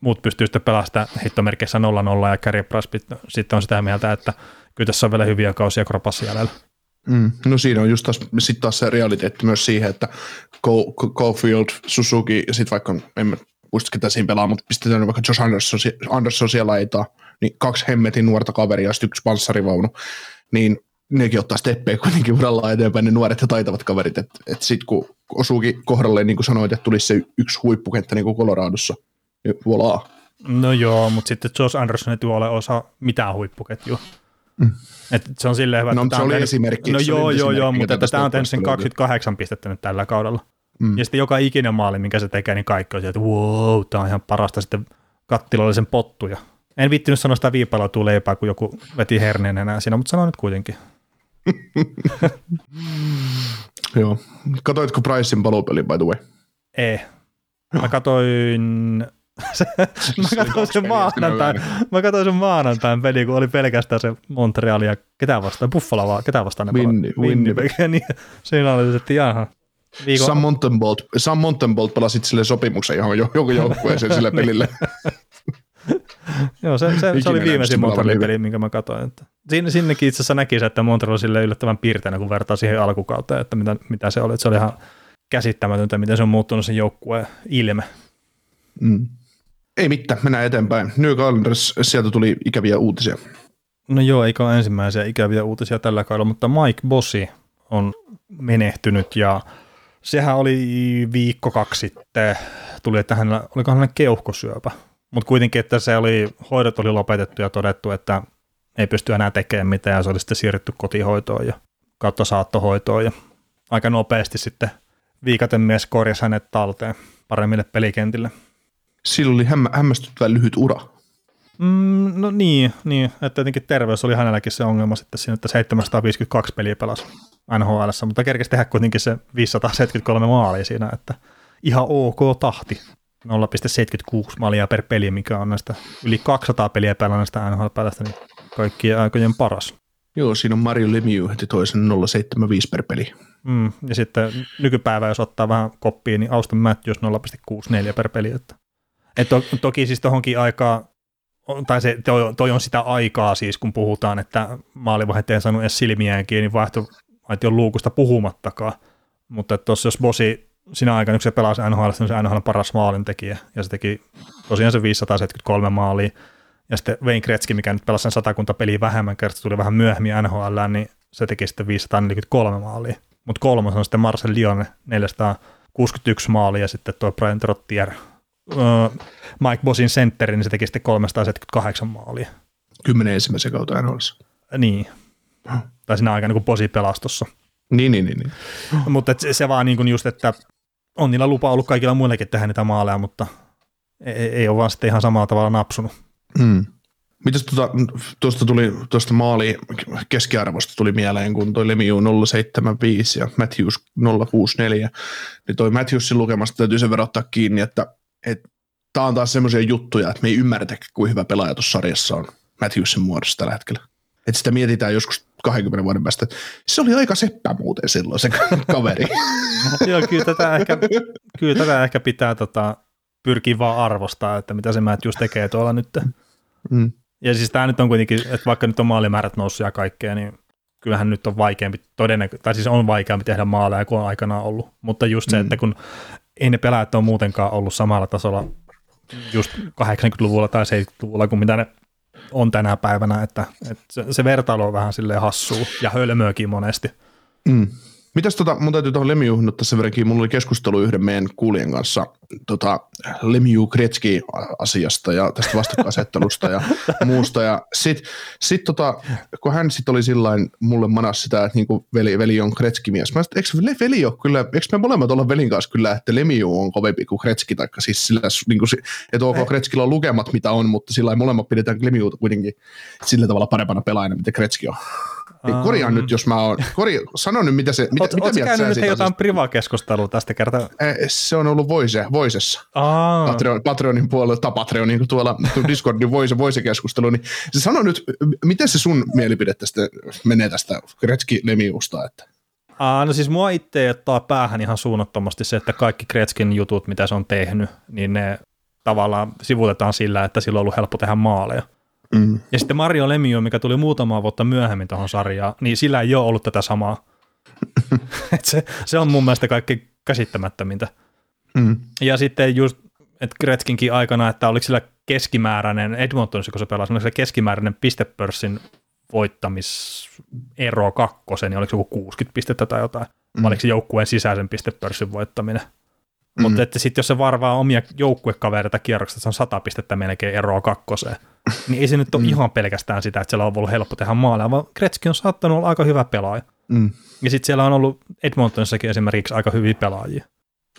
muut pystyy sitten pelaamaan sitä hittomerkeissä 0-0 ja Price pit- sitten on sitä mieltä, että kyllä tässä on vielä hyviä kausia kropassa jäljellä. Mm. No siinä on just taas, sit taas se realiteetti myös siihen, että Caulfield, Suzuki ja sitten vaikka, en mä muista ketä siinä pelaa, mutta pistetään vaikka Josh Anderson, Anderson siellä laitaa, niin kaksi hemmetin nuorta kaveria ja yksi panssarivaunu, niin nekin ottaa steppejä kuitenkin urallaan eteenpäin, ne nuoret ja taitavat kaverit, että et sitten kun osuukin kohdalle, niin kuin sanoit, että tulisi se yksi huippukenttä niin kuin Coloradossa, niin voilà. No joo, mutta sitten Josh Anderson ei tuo ole osa mitään huippuketjua. Mm. Et se on silleen hyvä, No, että se oli tehnyt- esimerkki- No se joo, joo, joo, mutta että tämä on tehnyt sen joukkueesta löytyy. 28 pistettä nyt tällä kaudella. Mm. Ja sitten joka ikinen maali, minkä se tekee, niin kaikki on sieltä, että wow, tämä on ihan parasta. Sitten kattilollisen pottuja. En viittinyt sanoa sitä viipaloitua leipää, kun joku veti herneen enää siinä, mutta sanoin nyt kuitenkin. Joo. Katoitko Pricein paluupeli, by the way? Ei. Mä katoin... mä katsoin sen maanantain, mä katsoin sen maanantain peli, kun oli pelkästään se Montreal ja ketä vastaan, Buffalo vaan, ketä vastaan ne Winni-? Winnipeg, niin siinä oli, että jaha. Viikon, Sam Montenbolt, Sam Montenbolt pelasit sille sopimuksen johon joku joukkueeseen sille pelille. Joo, se, se, se oli viimeisin Montrealin peli, minkä mä katsoin. Että sinne, sinnekin itse asiassa näki se, että Montreal on sille yllättävän piirteänä, kun vertaa siihen alkukauteen, että mitä, mitä se oli. Että se oli ihan käsittämätöntä, miten se on muuttunut sen joukkueen ilme. Mm. Ei mitään, mennään eteenpäin. New Islanders, sieltä tuli ikäviä uutisia. No joo, eikä ole ensimmäisiä ikäviä uutisia tällä kaudella, mutta Mike Bossi on menehtynyt ja sehän oli viikko kaksi sitten, tuli, että hänellä, oliko hänellä keuhkosyöpä, mutta kuitenkin, että se oli, hoidot oli lopetettu ja todettu, että ei pysty enää tekemään mitään ja se oli sitten siirretty kotihoitoon ja kautta saattohoitoon ja aika nopeasti sitten viikaten mies korjasi hänet talteen paremmille pelikentille. Sillä oli hämmä, hämmästyttävän lyhyt ura. Mm, no niin, niin, että jotenkin terveys oli hänelläkin se ongelma sitten siinä, että 752 peliä pelasi NHL, mutta kerkesi tehdä kuitenkin se 573 maalia siinä, että ihan ok tahti. 0,76 maalia per peli, mikä on näistä yli 200 peliä pelanneista NHL-pelästä, niin kaikkien aikojen paras. Joo, siinä on Mario Lemieux heti toisen 0,75 per peli. Mm, ja sitten nykypäivä, jos ottaa vähän koppiin, niin Auston Matthews 0,64 per peli. Että. Et to, toki siis tohonkin aikaa, tai se, toi, toi, on sitä aikaa siis, kun puhutaan, että maalivahdet ei saanut edes silmiään kiinni, vaihto on luukusta puhumattakaan. Mutta tuossa jos Bosi sinä aikana, kun se pelasi NHL, niin se NHL paras maalintekijä, ja se teki tosiaan se 573 maalia, ja sitten Wayne Gretzky, mikä nyt pelasi sen satakunta peliä vähemmän kertaa, tuli vähän myöhemmin NHL, niin se teki sitten 543 maalia. Mutta kolmas on sitten Marcel Lione, 461 maalia, ja sitten tuo Brian Trottier, Mike Bosin sentteri, niin se teki sitten 378 maalia. Kymmenen ensimmäisen kautta NHLissa. Niin. Tai siinä aikana, kun Bosi pelasi tuossa. Niin, niin, niin. niin. Mutta se, se vaan niin kuin just, että on niillä lupa ollut kaikilla muillekin tehdä niitä maaleja, mutta ei, ei ole vaan sitten ihan samalla tavalla napsunut. Mm. Mitäs tuota, tuosta tuli, tuosta maali keskiarvosta tuli mieleen, kun toi Lemiu 075 ja Matthews 064, niin toi Matthewsin lukemasta täytyy sen verran ottaa kiinni, että, että tämä on taas semmoisia juttuja, että me ei ymmärretä, kuin hyvä pelaaja tuossa sarjassa on Matthewsin muodossa tällä hetkellä. Että sitä mietitään joskus 20 vuoden päästä. Se oli aika seppä muuten silloin se kaveri. Joo, kyllä tätä ehkä, kyllä tätä ehkä pitää tota, pyrkiä vaan arvostaa, että mitä se Matthews tekee tuolla nyt. Mm. Ja siis tämä nyt on kuitenkin, että vaikka nyt on maalimäärät noussut ja kaikkea, niin kyllähän nyt on vaikeampi, todennäkö- tai siis on vaikeampi tehdä maaleja kuin on aikanaan ollut. Mutta just se, mm. että kun ei ne pelaajat ole muutenkaan ollut samalla tasolla just 80-luvulla tai 70-luvulla kuin mitä ne on tänä päivänä, että, että se, se vertailu on vähän silleen hassua ja hölmöäkin monesti. Mm. Mitäs tota, mun täytyy tuohon Lemiuhun ottaa sen verrankin, mulla oli keskustelu yhden meidän kuulijan kanssa tota, Lemiu Kretski asiasta ja tästä vastakkainasettelusta ja muusta. Ja sit, sit tota, kun hän sit oli sillain mulle manas sitä, että niinku veli, veli on Kretski-mies. Mä sanoin, eikö veli ole kyllä, eikö me molemmat olla velin kanssa kyllä, että Lemiu on kovempi kuin Kretski, taikka siis sillä, niinku, että ok, Kretskillä on lukemat mitä on, mutta sillä molemmat pidetään Lemiuta kuitenkin sillä tavalla parempana pelaajana, mitä Kretski on. Ei, korjaan um, nyt, jos mä oon. Korja, sano nyt, mitä se, mitä, oot, mitä käynyt nyt jotain privakeskustelua tästä kertaa? Se on ollut Voise, Voisessa. Patreon, Patreonin puolella, tai Patreonin tuolla Discordin Voise, Voise-keskustelu. Niin se sano nyt, miten se sun mielipide tästä menee tästä Gretzky-lemiusta? Että? Aa, no siis mua itse ottaa päähän ihan suunnattomasti se, että kaikki Kretskin jutut, mitä se on tehnyt, niin ne tavallaan sivutetaan sillä, että sillä on ollut helppo tehdä maaleja. Mm. Ja sitten Mario Lemio, mikä tuli muutamaa vuotta myöhemmin tuohon sarjaan, niin sillä ei ole ollut tätä samaa. Et se, se on mun mielestä kaikki käsittämättömintä. Mm. Ja sitten just, että Gretzkinkin aikana, että oliko sillä keskimääräinen, Edmontonissa kun se pelasi, oliko sillä keskimääräinen pistepörssin voittamisero kakkosen, niin oliko se joku 60 pistettä tai jotain, mm. vai oliko se joukkueen sisäisen pistepörssin voittaminen. Mm. Mutta että sitten jos se varvaa omia joukkuekavereita kierroksesta, se on sata pistettä melkein eroa kakkoseen, niin ei se nyt ole mm. ihan pelkästään sitä, että siellä on ollut helppo tehdä maaleja, vaan Gretzky on saattanut olla aika hyvä pelaaja. Mm. Ja sitten siellä on ollut Edmontonissakin esimerkiksi aika hyviä pelaajia.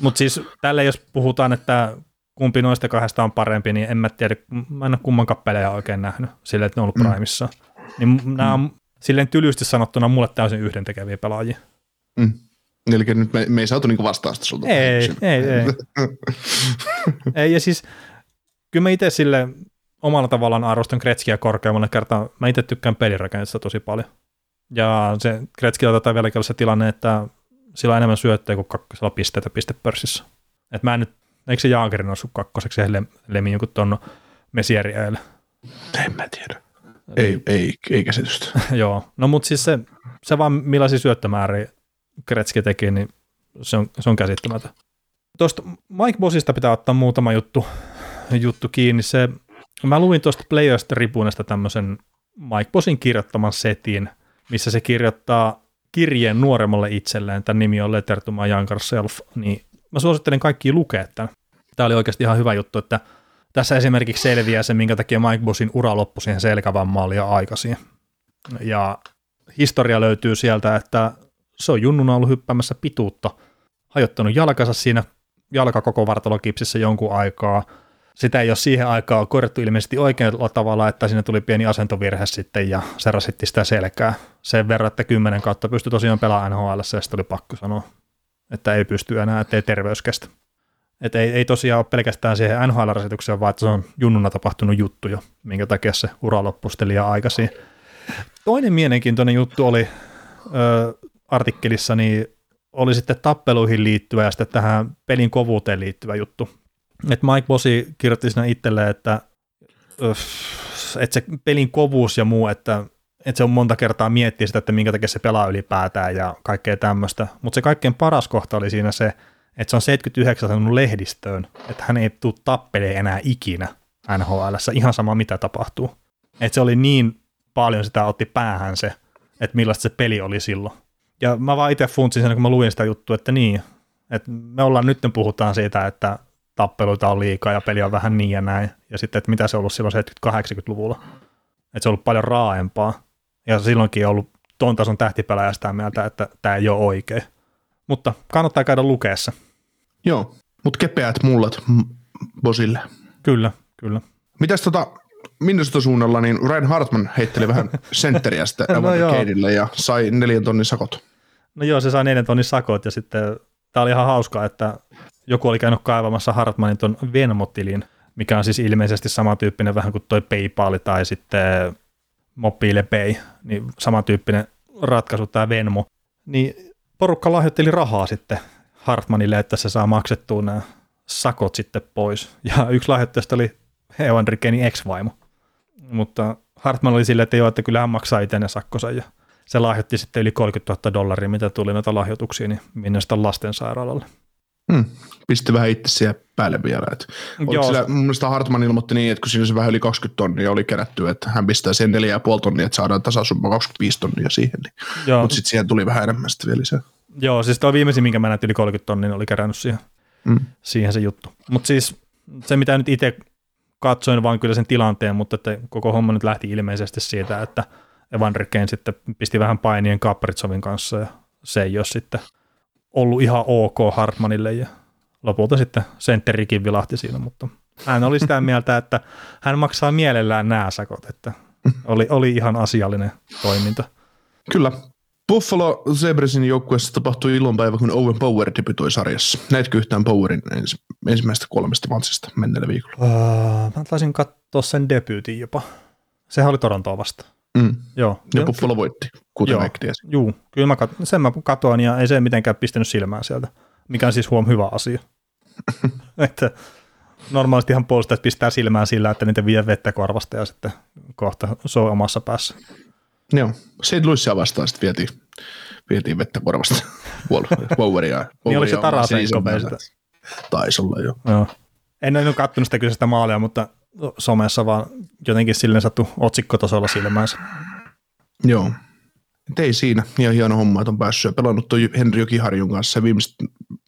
Mutta siis tälle jos puhutaan, että kumpi noista kahdesta on parempi, niin en mä tiedä, mä en ole kumman kappaleja oikein nähnyt sille, että ne on ollut mm. primissa. Niin mm. nämä on silleen tylysti sanottuna mulle täysin yhdentekeviä pelaajia. Mm. Eli nyt me, me ei saatu niinku vastausta sulta. Ei, ei, ei. ei, ja siis kyllä mä itse sille omalla tavallaan arvostan Kretskiä korkeammalle kertaa. Mä itse tykkään pelirakenteesta tosi paljon. Ja se Kretski otetaan vielä se tilanne, että sillä on enemmän syöttöjä kuin kakkosella pisteitä pistepörssissä. Et mä en nyt, eikö se Jaagerin noussut kakkoseksi ja Lemi joku ton Mesieri eilen? En mä tiedä. Ei, ei, ei käsitystä. Joo, no mutta siis se, se vaan millaisia syöttömääriä Kretski teki, niin se on, se on käsittämätön. Tuosta Mike Bossista pitää ottaa muutama juttu, juttu kiinni. Se, mä luin tuosta Players Tribunesta tämmöisen Mike Bossin kirjoittaman setin, missä se kirjoittaa kirjeen nuoremmalle itselleen. Tämän nimi on Letter to my younger self. Niin mä suosittelen kaikki lukea tämän. Tämä oli oikeasti ihan hyvä juttu, että tässä esimerkiksi selviää se, minkä takia Mike Bossin ura loppui siihen selkävammaan liian aikaisin. Ja historia löytyy sieltä, että se on junnuna ollut hyppäämässä pituutta, hajottanut jalkansa siinä jalka koko vartalokipsissä jonkun aikaa. Sitä ei ole siihen aikaan korjattu ilmeisesti oikealla tavalla, että sinne tuli pieni asentovirhe sitten ja se rasitti sitä selkää. Sen verran, että kymmenen kautta pystyi tosiaan pelaamaan NHL, ja sitten oli pakko sanoa, että ei pysty enää, ettei terveys kestä. Että ei, ei tosiaan ole pelkästään siihen NHL-rasitukseen, vaan että se on junnuna tapahtunut juttu jo, minkä takia se ura loppui liian aikaisin. Toinen mielenkiintoinen juttu oli ö, artikkelissa niin oli sitten tappeluihin liittyvä ja sitten tähän pelin kovuuteen liittyvä juttu. Et Mike Bossi kirjoitti siinä itselleen, että, että se pelin kovuus ja muu, että, että se on monta kertaa miettiä sitä, että minkä takia se pelaa ylipäätään ja kaikkea tämmöistä. Mutta se kaikkein paras kohta oli siinä se, että se on 79 sanonut lehdistöön, että hän ei tule tappeleen enää ikinä NHL, ihan sama mitä tapahtuu. Että se oli niin paljon sitä otti päähän se, että millaista se peli oli silloin. Ja mä vaan itse funtsin sen, kun mä luin sitä juttua, että niin, että me ollaan nyt puhutaan siitä, että tappeluita on liikaa ja peli on vähän niin ja näin. Ja sitten, että mitä se on ollut silloin 70-80-luvulla. Että se on ollut paljon raaempaa. Ja silloinkin on ollut ton tason tähtipelaaja sitä mieltä, että tämä ei ole oikein. Mutta kannattaa käydä lukeessa. Joo, mutta kepeät mullat Bosille. Kyllä, kyllä. Mitäs tota, Minnesota suunnalla, niin Ryan Hartman heitteli vähän sentteriä sitten No ja sai neljän tonnin sakot. No joo, se sai neljän tonnin sakot ja sitten tämä oli ihan hauskaa, että joku oli käynyt kaivamassa Hartmanin ton Venmo-tilin, mikä on siis ilmeisesti samantyyppinen vähän kuin toi PayPal tai sitten Mobile Pay, niin samantyyppinen ratkaisu tämä Venmo. Niin porukka lahjoitteli rahaa sitten Hartmanille, että se saa maksettua nämä sakot sitten pois. Ja yksi lahjoittajista oli Evander Cadein ex-vaimo. Mutta Hartman oli silleen, että joo, että kyllä hän maksaa itse ne sakkonsa ja se lahjoitti sitten yli 30 000 dollaria, mitä tuli noita lahjoituksia, niin minne sitä lastensairaalalle. Hmm. Pisti vähän itse siihen päälle vielä. Joo. sillä, mun mielestä Hartman ilmoitti niin, että kun siinä se vähän yli 20 tonnia oli kerätty, että hän pistää sen 4,5 tonnia, että saadaan tasasumma 25 tonnia siihen. Niin. Mutta sitten siihen tuli vähän enemmän sitten vielä lisää. joo, siis tuo viimeisin, minkä mä näin, yli 30 tonnia, niin oli kerännyt siihen, Mm. siihen se juttu. Mutta siis se, mitä nyt itse katsoin vaan kyllä sen tilanteen, mutta että koko homma nyt lähti ilmeisesti siitä, että Evander Kane sitten pisti vähän painien Kapritsovin kanssa ja se ei ole sitten ollut ihan ok Hartmanille ja lopulta sitten sentterikin vilahti siinä, mutta hän oli sitä mieltä, että hän maksaa mielellään nämä sakot, että oli, oli ihan asiallinen toiminta. Kyllä. Buffalo Zebrasin joukkueessa tapahtui ilonpäivä, kun Owen Power debytoi sarjassa. Näetkö yhtään Powerin ens, ensimmäistä kolmesta matsista menneellä viikolla? Uh, mä taisin katsoa sen debyytin jopa. Sehän oli Torontoa vasta. Mm. Joo. Ja Joo, Buffalo voitti, kuten Joo. Juu, kyllä mä kat- sen mä katoin ja ei se mitenkään pistänyt silmään sieltä, mikä on siis huom hyvä asia. että normaalisti ihan puolustajat pistää silmään sillä, että niitä vie vettä korvasta ja sitten kohta se on omassa päässä. Joo. St. Louisia vastaan sitten vietiin, vietiin vettä korvasta Poweria. Niin oliko se Tarasenko sitä? Taisi olla jo. Joo. En ole kattonut sitä kyseistä maalia, mutta somessa vaan jotenkin silleen sattu otsikkotasolla silmäänsä. Joo. Et ei siinä. Ihan hieno homma, että on päässyt ja pelannut toi Henri Jokiharjun kanssa. Viimeiset,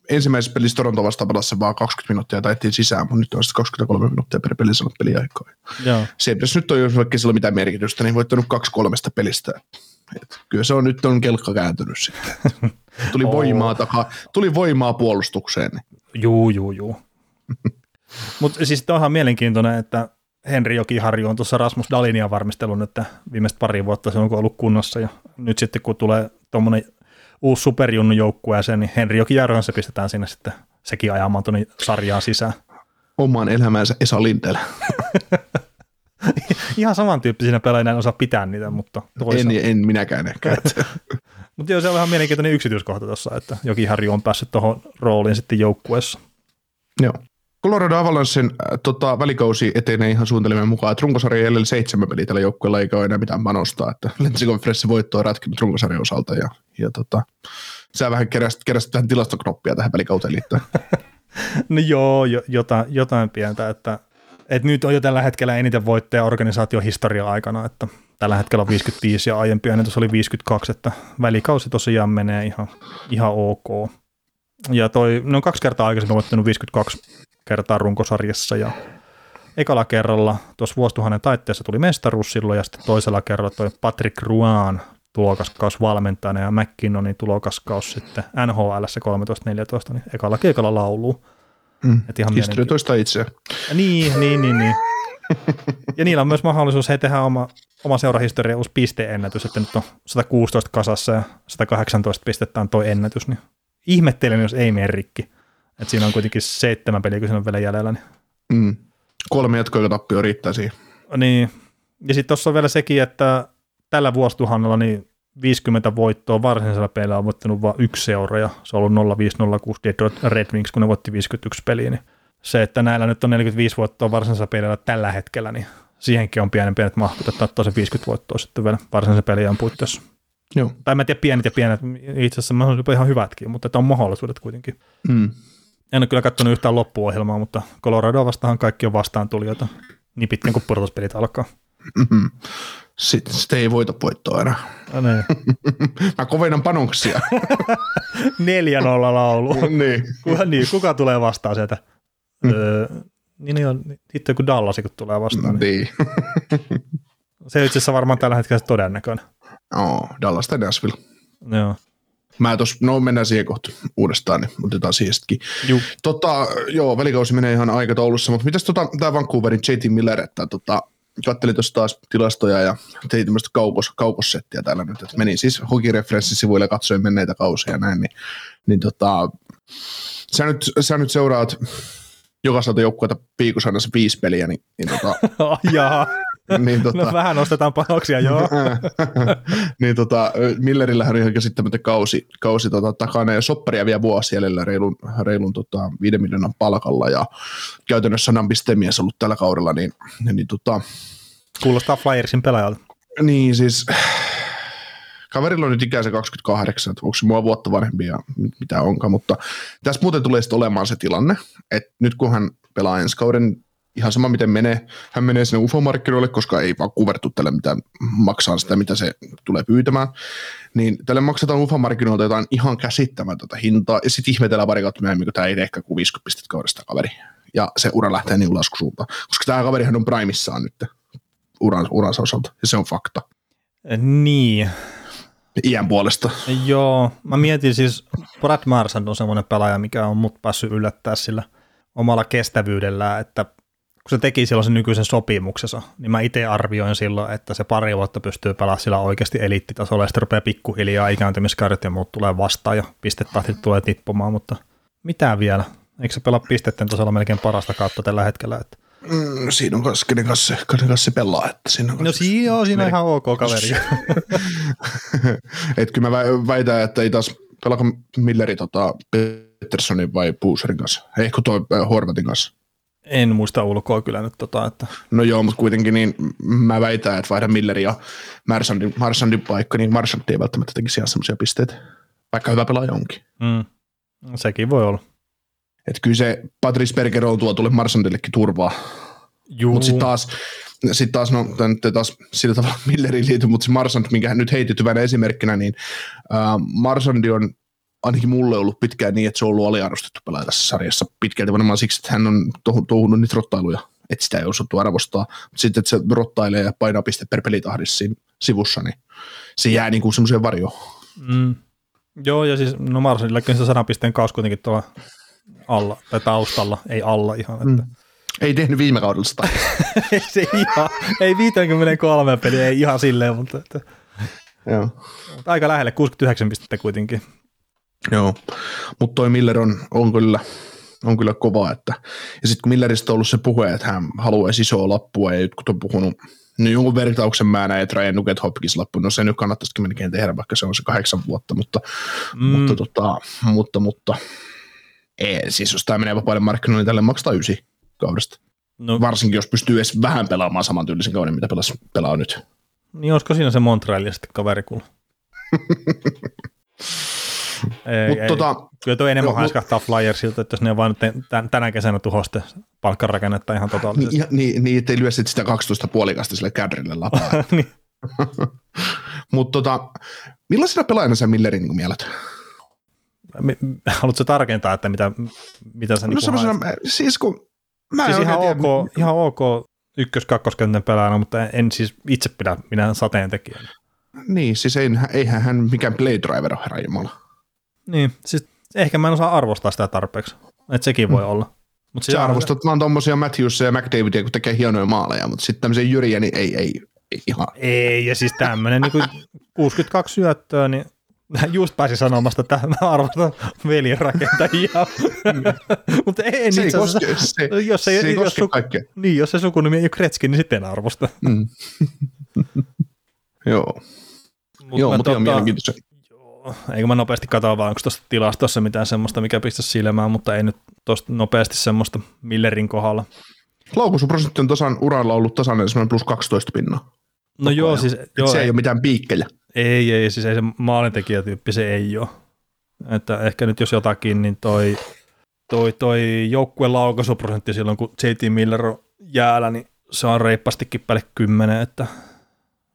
ensimmäisessä pelissä Toronto vastaan pelasi se vaan 20 minuuttia ja taittiin sisään, mutta nyt on sitten 23 minuuttia per peli saanut peliaikaa. Joo. Se ei nyt on, jos vaikka sillä mitään merkitystä, niin voittanut kaksi kolmesta pelistä. Et kyllä se on nyt on kelkka kääntynyt sitten. Tuli Oo. voimaa, takaa, tuli voimaa puolustukseen. Juu, juu, juu. Mutta siis tämä on ihan mielenkiintoinen, että Henri Jokiharju on tuossa Rasmus Dalinia varmistelun, että viimeiset pari vuotta se on ollut kunnossa ja nyt sitten kun tulee tuommoinen uusi superjunnu joukkueeseen, niin Henri Jokiharjuhan se pistetään sinne sitten sekin ajamaan tuonne sarjaan sisään. Omaan elämäänsä Esa Lintelä. Ihan samantyyppisinä pelaajina en osaa pitää niitä, mutta En, toisaalta. en minäkään ehkä. Mutta joo, se on ihan mielenkiintoinen yksityiskohta tuossa, että Jokiharju on päässyt tuohon rooliin sitten joukkueessa. Joo. Colorado Avalanchen äh, tota, välikausi etenee ihan suunnitelmien mukaan, että runkosarja jäljellä seitsemän peliä tällä joukkueella eikä ole enää mitään panostaa, että Lentsikonferenssin voitto on ratkinut runkosarjan osalta ja, ja tota, sä vähän keräsit, keräsit vähän tilastoknoppia tähän välikauteen liittyen. No joo, jo, jotain, jotain pientä, että, että nyt on jo tällä hetkellä eniten voittoja organisaation historia aikana, että tällä hetkellä on 55 ja aiempi ennätys oli 52, että välikausi tosiaan menee ihan, ihan ok. Ja toi, ne on kaksi kertaa aikaisemmin voittanut 52 kertaa runkosarjassa ja ekalla kerralla tuossa vuosituhannen taitteessa tuli mestaruus silloin ja sitten toisella kerralla toi Patrick Ruan tulokaskaus valmentajana ja McKinnonin tulokaskaus sitten NHL 13-14, niin ekalla keikalla lauluu. Mm. Et ihan Historia toista itseään. Niin, niin, niin, niin. Ja niillä on myös mahdollisuus he tehdä oma, oma seurahistoria uusi pisteennätys, että nyt on 116 kasassa ja 118 pistettä on toi ennätys, niin ihmettelen, jos ei mene rikki. Et siinä on kuitenkin seitsemän peliä, kun siinä on vielä jäljellä. Niin, Mm. Kolme jatkoa tappio riittää siihen. niin. Ja sitten tuossa on vielä sekin, että tällä vuosituhannella niin 50 voittoa varsinaisella pelillä on voittanut vain yksi seura, ja se on ollut 0506 Detroit Red Wings, kun ne voitti 51 peliä, niin se, että näillä nyt on 45 voittoa varsinaisella pelillä tällä hetkellä, niin siihenkin on pienen pienet mahkut, että ottaa se 50 voittoa sitten vielä varsinaisen peliään puitteissa. Joo. Tai mä en tiedä pienet ja pienet, itse asiassa mä on jopa ihan hyvätkin, mutta että on mahdollisuudet kuitenkin. Mm. En ole kyllä katsonut yhtään loppuohjelmaa, mutta Colorado vastahan kaikki on vastaan tulijoita niin pitkään kuin pudotuspelit alkaa. Mm-hmm. Sitten, sitten ei voita voittoa enää. No niin. Mä kovennan panoksia. 4-0 laulu. niin. Kuka, niin, kuka tulee vastaan sieltä? Mm. Öö, niin, niin on hitto joku Dallas, kun tulee vastaan. Niin. niin. Se on itse asiassa varmaan tällä hetkellä todennäköinen. Oh, Dallas tai Nashville. Joo. Mä tos, no mennään siihen kohti uudestaan, niin otetaan siihen sittenkin. Juu. Tota, joo, välikausi menee ihan aikataulussa, mutta mitäs tota, tää Vancouverin JT Miller, että tota, kattelin tuossa taas tilastoja ja tein tämmöistä kaukos, kaukossettiä täällä nyt, että menin siis hokireferenssisivuille katsoin menneitä kausia ja näin, niin, niin tota, sä nyt, sä nyt seuraat jokaisella joukkueelta piikusannassa viisi peliä, niin, niin tota, jaa. Niin tota, No vähän nostetaan panoksia, joo. niin tota, Millerillähän on ihan käsittämättä kausi, kausi tota, takana ja sopparia vielä vuosi jäljellä reilun, reilun tota, viiden miljoonan palkalla ja käytännössä sanan pistemies ollut tällä kaudella, niin, niin, tota, Kuulostaa Flyersin pelaajalta. niin siis kaverilla on nyt ikänsä 28, että onko se mua vuotta vanhempi ja mit- mitä onkaan, mutta tässä muuten tulee sitten olemaan se tilanne, että nyt kun hän pelaa ensi kauden, ihan sama miten menee, hän menee sinne UFO-markkinoille, koska ei vaan kuvertu tälle mitään maksaa sitä, mitä se tulee pyytämään, niin tälle maksetaan UFO-markkinoilta jotain ihan käsittämätöntä hintaa, ja sitten ihmetellään pari kautta myöhemmin, kun tämä ei tee ehkä kuin 50 pistettä kaudesta kaveri, ja se ura lähtee niin laskusuuntaan, koska tämä kaverihan on primissaan nyt uran, uransa osalta, ja se on fakta. Niin, iän puolesta. joo. Mä mietin siis, Brad Marsand on semmoinen pelaaja, mikä on mut päässyt yllättää sillä omalla kestävyydellään, että kun se teki silloin sen nykyisen sopimuksensa, niin mä itse arvioin silloin, että se pari vuotta pystyy pelaamaan sillä oikeasti eliittitasolla, ja sitten rupeaa pikkuhiljaa ikääntymiskaudet ja muut tulee vastaan, ja pistetahti tulee tippumaan, mutta mitä vielä? Eikö se pelaa pistetten tasolla melkein parasta kautta tällä hetkellä? Että... Mm, siinä on kanssa, kenen kanssa, kenen kanssa se pelaa. Että siinä on No kanssa- siinä, joo, siinä on ihan ok kaveri. Et kyllä mä vä- väitän, että ei taas pelako Milleri tota, Petersonin vai Booserin kanssa. Kun toi äh, Horvatin kanssa. En muista ulkoa kyllä nyt tota, että No joo, mutta kuitenkin niin mä väitän, että vaihda Milleri ja Marsandin, Marsandin paikka, niin Marsand ei välttämättä tekisi ihan semmoisia pisteitä. Vaikka hyvä pelaaja onkin. mm, sekin voi olla. Että kyllä se Patrice Bergeron tuo tulle Marsandillekin turvaa. Mutta sitten taas, sit taas, no tämä nyt taas sillä tavalla Milleriin liity, mutta se Marsand, minkä hän nyt heitit hyvänä esimerkkinä, niin äh, Marsandi on ainakin mulle ollut pitkään niin, että se on ollut aliarvostettu pelaaja tässä sarjassa pitkälti varmaan siksi, että hän on touhu- touhunut niitä rottailuja, että sitä ei osattu arvostaa. Mutta sitten, että se rottailee ja painaa piste per pelitahdissa siinä sivussa, niin se jää niin kuin semmoiseen varjoon. mm, joo, ja siis no Marsandillakin se 100 pisteen kaus kuitenkin tuolla alla, tai taustalla, ei alla ihan. Että. Mm. Ei tehnyt viime kaudella sitä. ei se ihan, ei 53 peliä, ei ihan silleen, mutta että, Joo. aika lähelle, 69 pistettä kuitenkin. Joo, mutta toi Miller on, on, kyllä, on kyllä kova. Että. Ja sitten kun Milleristä on ollut se puhe, että hän haluaisi isoa lappua ja jotkut on puhunut no jonkun vertauksen määrä, että Ryan Nugget Hopkins lappu, no se nyt kannattaisikin melkein tehdä, vaikka se on se kahdeksan vuotta, mutta, mm. mutta, tota, mutta, mutta ei, siis jos tämä menee vapaille markkinoille, niin tälle maksetaan ysi kaudesta. No, Varsinkin jos pystyy edes vähän pelaamaan saman tyylisen kauden, mitä pelas, pelaa nyt. niin olisiko siinä se Montreal ja sitten kaverikulla? ei, Mut ei. tota, Kyllä tuo enemmän mut- haiskahtaa Flyersilta, että jos ne nyt tän- tänä kesänä tuhoste palkkarakennetta ihan niin, totaalisesti. ihan- niin, niin ettei lyö sit sitä 12 puolikasta sille kädrille lapaa. niin. Mutta tota, millaisena pelaajana sä Millerin niin mielet? Mi- Haluatko tarkentaa, että mitä, mitä sä No haet? siis kun mä Siis ihan oikein ok, ihan ok ykkös-kakkoskenttän pelaajana, mutta en siis itse pidä minä sateentekijänä. Niin, siis eihän, eihän hän mikään play driver ole, herra Jumala. Niin, siis ehkä mä en osaa arvostaa sitä tarpeeksi. Että sekin voi olla. Mut Sä arvostat vaan tommosia Matthewsia ja McDavidia, kun tekee hienoja maaleja, mutta sitten tämmöisen Jyriä, niin ei, ei, ei ihan. Ei, ja siis tämmöinen niin 62 syöttöä, niin just pääsi sanomasta, että mä arvostan veljenrakentajia. Mutta en Se ei itse asiassa, koske, se, jos se, ei, se ei jos su- niin, jos se sukunimi ei ole Kretski, niin sitten en arvosta. Mm. Joo, Mut Joo mutta ihan mielenkiintoista. Eikö mä nopeasti katsoa vaan, onko tuossa tilastossa mitään semmoista, mikä pistä silmään, mutta ei nyt tuosta nopeasti semmoista Millerin kohdalla. Laukaisuprosentti on tasan uralla ollut tasainen semmoinen plus 12 pinnaa. No joo, ajan. siis joo, se ei, ei ole mitään piikkejä. ei, ei, siis ei se maalintekijätyyppi, se ei ole. Että ehkä nyt jos jotakin, niin toi, toi, toi joukkueen laukaisuprosentti silloin, kun JT Miller on jäällä, niin se on reippastikin päälle 10, että,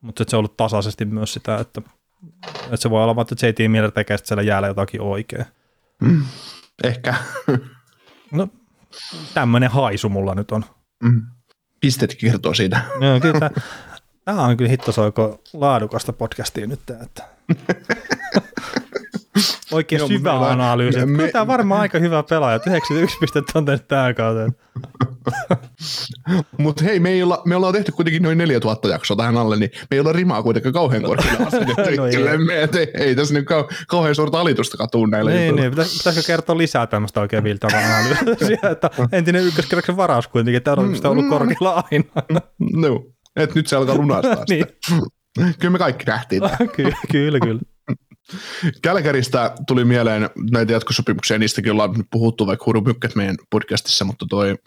mutta se on ollut tasaisesti myös sitä, että, että se voi olla että JT Miller tekee sitten siellä jäällä jotakin oikein. Mm. Ehkä. No, tämmöinen haisu mulla nyt on. Mm. Pisteet kertoo siitä. Joo, kyllä tämä, on kyllä hittosoiko laadukasta podcastia nyt, että oikein Joo, syvä analyysi. me- Me, kyllä tämä varmaan aika hyvä pelaaja, että 91 pistettä on tehnyt tähän kauteen. Mutta hei, me, ei olla, me ollaan tehty kuitenkin noin 4000 jaksoa tähän alle, niin me ei olla rimaa kuitenkaan kauhean korkealle asetettu No ei. itsellemme, et ei, ei tässä nyt kau- kauhean suurta alitustakaan tuu näille Niin, niin. Pitäis, pitäisikö kertoa lisää tämmöistä oikein viltavaa analyysiä, että entinen ykköskerroksen varaus kuitenkin, että on ollut korkealla aina. No, et nyt se alkaa lunastaa niin, sitä. Kyllä me kaikki nähtiin kyllä, kyllä, kyllä. Kälkäristä tuli mieleen näitä jatkosopimuksia, niistäkin ollaan nyt puhuttu vaikka hurumykket meidän podcastissa, mutta toi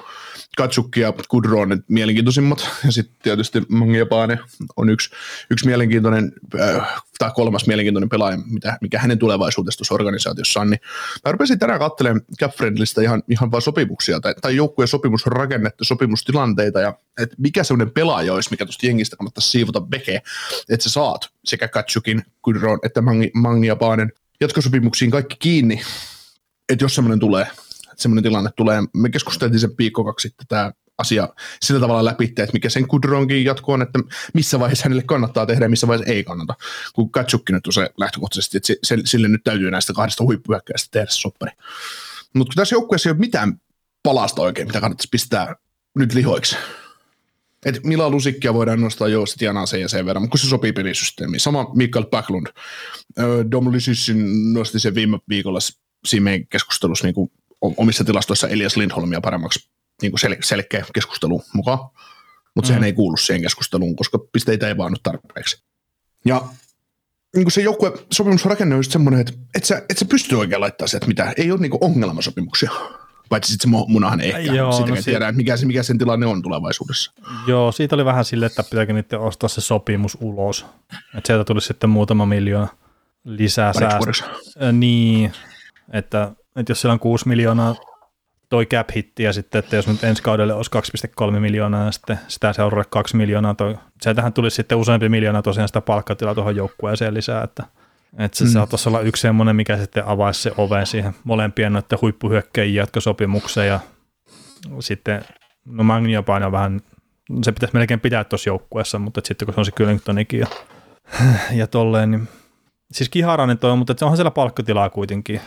Katsukki ja Kudro on mielenkiintoisimmat, ja sitten tietysti Mangiapane on yksi, yksi mielenkiintoinen, äh, tai kolmas mielenkiintoinen pelaaja, mitä, mikä hänen tulevaisuudessa tuossa organisaatiossa on, niin mä rupesin tänään katselemaan Capfriendlistä ihan, ihan vaan sopimuksia, tai, tai joukkueen sopimusrakennetta, sopimustilanteita, ja että mikä semmoinen pelaaja olisi, mikä tuosta jengistä kannattaisi siivota veke, että sä saat sekä Katsukin, Kudron että Mangi, Mangiapanen jatkosopimuksiin kaikki kiinni, että jos semmoinen tulee, semmoinen tilanne tulee, me keskusteltiin sen viikko kaksi sitten tämä asia sillä tavalla läpi, että mikä sen Kudronkin jatko on, että missä vaiheessa hänelle kannattaa tehdä ja missä vaiheessa ei kannata. Kun Katsukki nyt on se lähtökohtaisesti, että se, sille nyt täytyy näistä kahdesta huippuhyökkäistä tehdä soppari. Mutta tässä joukkueessa ei ole mitään palasta oikein, mitä kannattaisi pistää nyt lihoiksi. Et Mila Lusikkia voidaan nostaa joo, se tienaa sen ja sen verran, kun se sopii pelisysteemiin. Sama Mikael Backlund. Dom Lysyssin nosti sen viime viikolla siinä meidän keskustelussa niin kuin omissa tilastoissa Elias Lindholmia paremmaksi niin kuin sel- selkeä keskustelu mukaan. Mutta sehän Mm. ei kuulu siihen keskusteluun, koska pisteitä ei vaan nyt tarpeeksi. Ja niin kuin se joukkue sopimusrakenne on just semmoinen, että et sä, et sä pysty oikein laittaa sieltä mitään. Ei ole niin ongelmasopimuksia. Paitsi sitten se mu- munahan ehkä. Joo, no no si- tiedä, mikä, se, mikä sen tilanne on tulevaisuudessa. Joo, siitä oli vähän sille, että pitääkö niiden ostaa se sopimus ulos. Että sieltä tuli sitten muutama miljoona lisää säästöä. Niin, että, että jos siellä on 6 miljoonaa toi cap hitti ja sitten, että jos nyt ensi kaudelle olisi 2,3 miljoonaa ja sitten sitä seuraavalle 2 miljoonaa, toi, sieltähän tulisi sitten useampi miljoona tosiaan sitä palkkatilaa tuohon joukkueeseen lisää, että, että se mm. saattaisi olla yksi semmoinen, mikä sitten avaisi se ove siihen molempien noiden huippuhyökkäjien jatkosopimukseen ja sitten, no Magniapaine on vähän, se pitäisi melkein pitää tuossa joukkueessa, mutta sitten kun se on se Kylingtonikin ja, ja tolleen, niin siis Kiharainen toi mutta se onhan siellä palkkatilaa kuitenkin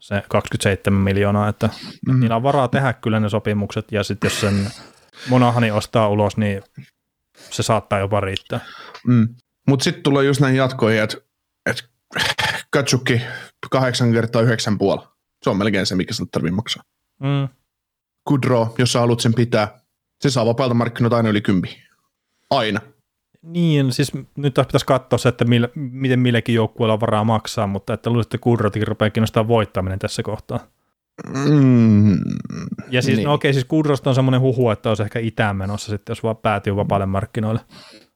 se 27 miljoonaa, että mm. niillä on varaa tehdä kyllä ne sopimukset, ja sitten jos sen Monahani ostaa ulos, niin se saattaa jopa riittää. Mm. Mutta sitten tulee just näihin jatkoihin, että et Katsukki kahdeksan kertaa yhdeksän puoli. Se on melkein se, mikä sinulle tarvii maksaa. Mm. Kudro, jos sä haluat sen pitää, se saa vapaalta markkinoilta aina yli kympi. Aina. Niin, siis nyt taas pitäisi katsoa se, että millä, miten millekin joukkueella on varaa maksaa, mutta että luulisin, että Kudrotikin rupeaa kiinnostaa voittaminen tässä kohtaa. Mm. Ja siis, Niin. no okei, siis Kudrosta on semmoinen huhu, että olisi ehkä itään menossa sitten, jos vaan päätyy vapaalle markkinoille.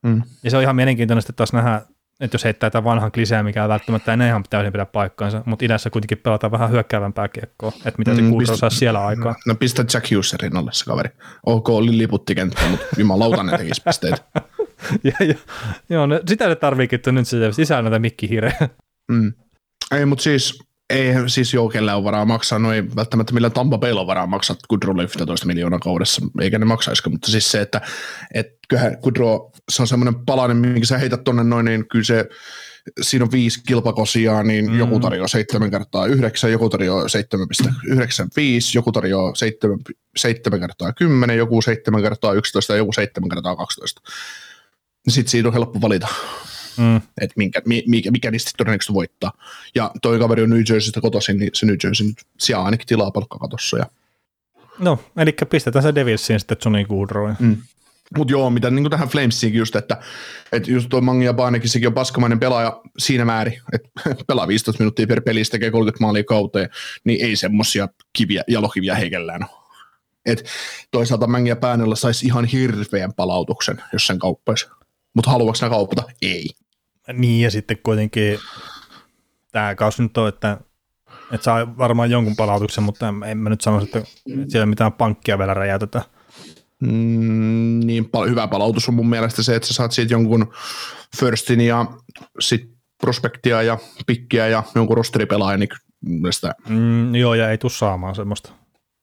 Mm. Ja se on ihan mielenkiintoista taas nähdä, että jos heittää tämän vanhan kliseen, mikä välttämättä enää ihan täysin pidä paikkaansa, mutta idässä kuitenkin pelataan vähän hyökkäävämpää kiekkoa, että mitä se Mm, pistä- saisi siellä aikaa. No pistä Jack Hughesin alle se kaveri. Ok, oli liputtikenttä, mutta jumalauta ne tekisi pisteitä. ja, ja, joo, no, sitä ne tarviikin, että nyt se sisään näitä mikkihiirejä. Mm. Ei, mutta siis, ei siis joo, kellä on varaa maksaa, no ei välttämättä millään Tampa Baylla on varaa maksaa Kudrolle 11 miljoonaa kaudessa, eikä ne maksaisikaan, mutta siis se, että et kyllähän Kudro, se on semmoinen palanen, minkä sä heität tonne noin, niin kyllä se, siinä on viisi kilpakosiaa, niin Mm. mm. joku tarjoaa 7 kertaa 9, joku tarjoaa 7,95, joku tarjoaa 7, 7 kertaa 10, joku 7 kertaa 11 ja joku 7 kertaa 12. Sitten siinä on helppo valita Mm. että minkä, mi- mikä, mikä niistä todennäköisesti voittaa. Ja toi kaveri on New Jerseystä kotoisin, niin se New Jersey nyt siellä ainakin tilaa palkkakatossa. Ja, No, eli pistetään se Devilsiin sitten Johnny Goodrow. mm. Mutta joo, mitä niin tähän Flamesiinkin just, että, että just tuo Mangi ja Baanekin, sekin on paskamainen pelaaja siinä määrin, että pelaa 15 minuuttia per pelissä, tekee 30 maalia kauteen, niin ei semmosia kiviä, jalokiviä heikellään ole. Et toisaalta Mangi ja Päänellä saisi ihan hirveän palautuksen, jos sen kauppaisi. Mutta haluaako nämä kaupata? Ei. Niin, ja sitten kuitenkin tämä kausi nyt on, että, että saa varmaan jonkun palautuksen, mutta en, mä nyt sanoisi, että siellä mitään pankkia vielä räjäytetä. Mm, niin pal- hyvä palautus on mun mielestä se, että sä saat siitä jonkun firstin ja sit prospektia ja pikkiä ja jonkun rosteripelaajan, niin Mm, joo, ja ei tule saamaan semmoista.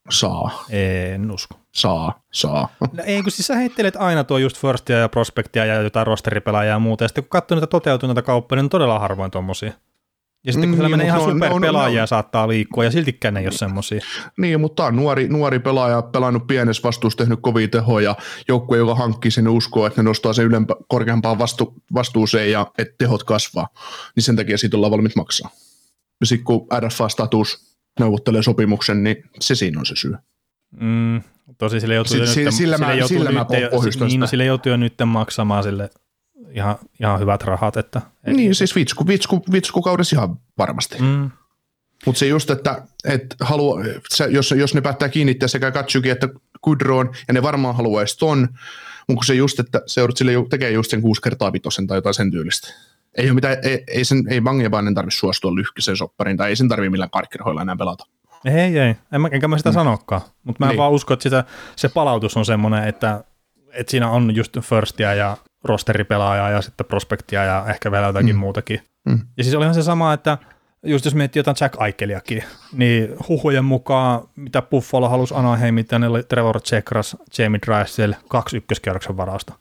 Saa, En usko. saa, saa. No, ei, kun siis sä heittelet aina tuo just firstia ja prospektia ja jotain rosteripelaajaa ja muuta, ja sitten kun katsoo niitä toteutuneita kauppoja, niin on todella harvoin tommosia. Ja sitten kun siellä Niin, menee ihan ne on- ne on- superpelaajia ne on- saattaa liikkua ja siltikään ei ole semmoisia. Niin, mutta tämä on nuori, nuori pelaaja, pelannut pienessä vastuussa, tehnyt kovia tehoja, joukkue, joka hankkii sen uskoa, että ne nostaa sen ylempä, korkeampaan vastu, vastuuseen ja että tehot kasvaa, niin sen takia siitä ollaan valmiit maksaa. Ja sitten kun RFA-status neuvottelee sopimuksen, niin se siinä on se syy. Mm, tosi sille joutuu Si- nyt, sillä mä- joutuu sillä mä nyt pohjustan niin, sille joutuu jo nyt maksamaan sille ihan, ihan hyvät rahat. Että, Niin, siis vitsku, vitsku, vitsku kaudessa ihan varmasti. Mm. Mutta se just, että, että halua, se, jos, jos ne päättää kiinnittää sekä Katsuki että Kudroon, ja ne varmaan haluaisi ton, mutta se just, että seudut sille tekee just sen kuusi kertaa vitosen tai jotain sen tyylistä. Ei, ole mitään, ei, ei, sen, ei Mangebainen tarvitse suostua lyhkäiseen soppariin, tai ei sen tarvitse millään karkkirahoilla enää pelata. ei, ei, en mä, enkä mä sitä mm. sanokaan. Mutta mä niin. Vaan uskon, että sitä, se palautus on semmoinen, että, että siinä on just firstia ja rosteripelaajaa ja sitten prospektia ja ehkä vielä jotakin mm. muutakin. Mm. Ja siis olihan se sama, että just jos miettii jotain Jack Aikeliakin, niin huhujen mukaan, mitä Buffalo halusi Anaheim, mitä ne oli Trevor Chekras, Jamie Drysdale, kaksi ykköskierroksen varausta.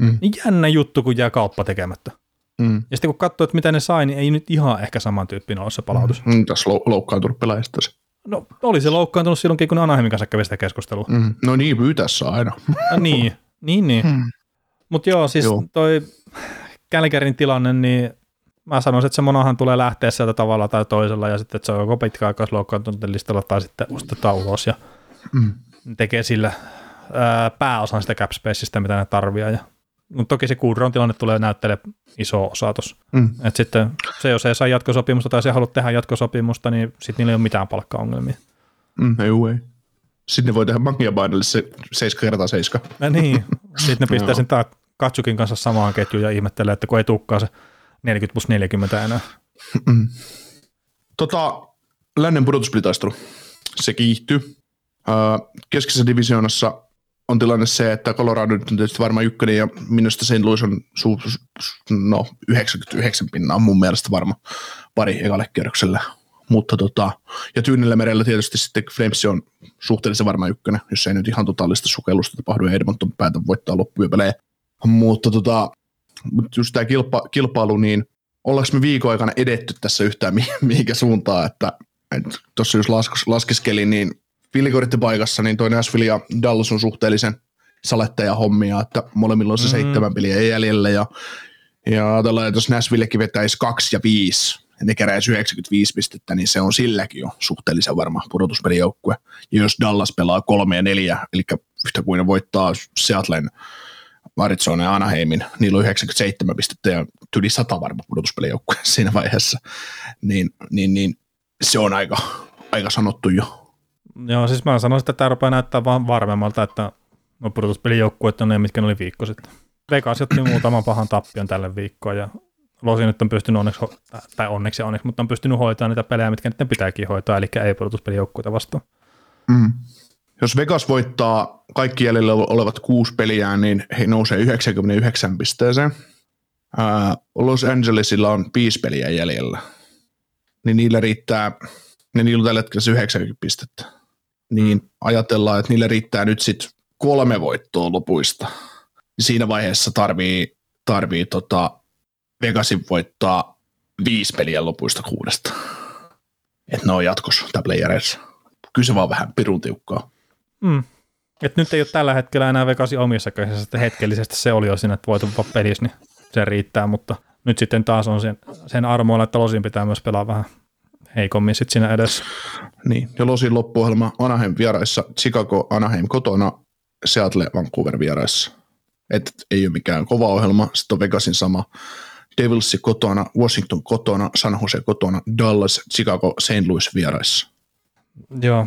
Mm. Niin jännä juttu, kun jää kauppa tekemättä. Mm. Ja sitten kun katsoo, että mitä ne sai, niin ei nyt ihan ehkä samantyyppinen ole se palautus. Mm. Mm, tässä lou- loukkaantunut pelaajista se. No oli se loukkaantunut silloinkin, kun Anaheimin kanssa kävi sitä keskustelua. Mm. No niin, pyytäessä aina. Ah, niin, niin, niin. Mm. Mutta joo, siis joo. Toi Kälkärin tilanne, niin mä sanoisin, että se monahan tulee lähteä sieltä tavalla tai toisella, ja sitten että se on joko pitkäaikaisloukkaantuneiden listalla tai sitten ostetaan ulos, ja Mm. tekee sillä ää, pääosan sitä cap spaceista, mitä ne tarvii. Ja, mutta toki se Kudron tilanne tulee näyttelee iso osa tuossa. Mm. Et sitten se, jos ei saa jatkosopimusta tai se haluat tehdä jatkosopimusta, niin sitten niillä ei ole mitään palkkaongelmia. Mm. Ei, ei. Sitten ne voi tehdä Mangebainelle se 7 kertaa 7. Ja niin, sitten ne pistää sen taas Katsukin kanssa samaan ketjuun ja ihmettelee, että kun ei tukkaa se 40 plus 40 enää. Mm. Tota, lännen pudotuspelitaistelu, se kiihtyy. Öö, keskisessä divisioonassa on tilanne se, että Colorado nyt on tietysti varmaan ykkönen ja minusta St. Louis on su, no, 99 pinnaa mun mielestä varma pari ekalle kierrokselle. Mutta tota, ja Tyynellä merellä tietysti sitten Flames on suhteellisen varma ykkönen, jos ei nyt ihan totaalista sukellusta tapahdu ja Edmonton päätä voittaa loppuja pelejä. Mutta tota, just tämä kilpa, kilpailu, niin ollaanko me viikon aikana edetty tässä yhtään mi- mihinkä suuntaan, että tuossa jos laskes, laskeskelin, niin paikassa, niin toi Nashville ja Dallas on suhteellisen saletteja hommia, että molemmilla on se Mm. seitsemän peliä jäljellä ja, ja ajatellaan, että jos Nashvillekin vetäisi kaksi ja viisi, ja ne keräisi 95 pistettä, niin se on silläkin jo suhteellisen varma pudotuspelijoukkue. Ja jos Dallas pelaa kolme ja neljä, eli yhtä kuin ne voittaa Seattlen, Arizona ja Anaheimin, niillä on 97 pistettä ja yli 100 varma pudotuspelijoukkue siinä vaiheessa, niin, niin, niin se on aika, aika sanottu jo. Joo, siis mä sanoisin, että tämä rupeaa näyttää vaan varmemmalta, että no pudotuspelijoukkueet on ne, mitkä ne oli viikko sitten. Vegas otti muutaman pahan tappion tälle viikkoon ja Losi nyt on pystynyt onneksi, tai onneksi onneksi, mutta on pystynyt hoitamaan niitä pelejä, mitkä niiden pitääkin hoitaa, eli ei pudotuspelijoukkueita vastaan. Mm. Jos Vegas voittaa kaikki jäljellä olevat kuusi peliä, niin he nousee 99 pisteeseen. Ää, Los Angelesilla on viisi peliä jäljellä. Niin niillä riittää, niin niillä on tällä hetkellä se 90 pistettä. Niin ajatellaan, että niillä riittää nyt sitten kolme voittoa lopuista. Siinä vaiheessa tarvii, tarvii tota Vegasin voittaa viisi peliä lopuista kuudesta. Että ne on jatkossa playereissa. Kyllä se vaan vähän pirun tiukkaa. Mm. Et nyt ei ole tällä hetkellä enää Vegasin omissa käsissä, että hetkellisesti se oli jo siinä, että voitu vaan pelissä, niin se riittää, mutta nyt sitten taas on sen, sen armoilla, että Losin pitää myös pelaa vähän heikommin sitten siinä edessä. Niin, ja Losin loppuohjelma Anaheim vieraissa, Chicago, Anaheim kotona, Seattle, Vancouver vieraissa. Et ei ole mikään kova ohjelma, sitten on Vegasin sama. Devils kotona, Washington kotona, San Jose kotona, Dallas, Chicago, St. Louis vieraissa. Joo.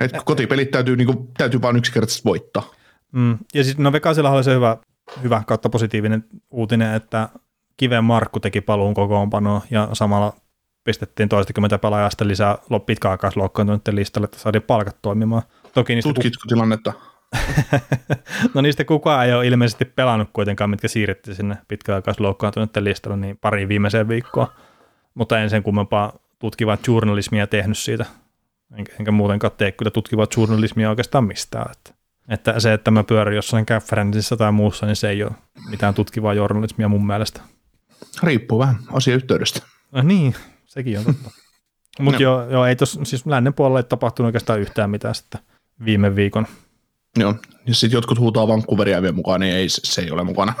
Et kotipelit täytyy, niinku, täytyy vaan yksinkertaisesti voittaa. Mm. Ja sitten no Vegasilla oli se hyvä, hyvä kautta positiivinen uutinen, että Kiven Markku teki paluun kokoonpanoon ja samalla pistettiin toistakymmentä pelaajaa sitten lisää lop- pitkäaikaisloukkaantuneiden listalle, että saatiin palkat toimimaan. Toki niistä, Tutkitko tilannetta? no niistä kukaan ei ole ilmeisesti pelannut kuitenkaan, mitkä siirrettiin sinne pitkäaikaisloukkaantuneiden listalle niin pari viimeiseen viikkoon, mutta en sen kummempaa tutkivaa journalismia tehnyt siitä, enkä, enkä muutenkaan tee kyllä tutkivaa journalismia oikeastaan mistään. Että, että se, että mä pyörin jossain Cafferensissä tai muussa, niin se ei ole mitään tutkivaa journalismia mun mielestä. Riippuu vähän asiayhteydestä. No niin, sekin on totta. Mutta No. joo, joo, ei tos, siis lännen puolella ei tapahtunut oikeastaan yhtään mitään sitten viime viikon. Joo. Ja sitten jotkut huutaa Vancouveria vielä mukaan, niin ei, se, ei ole mukana.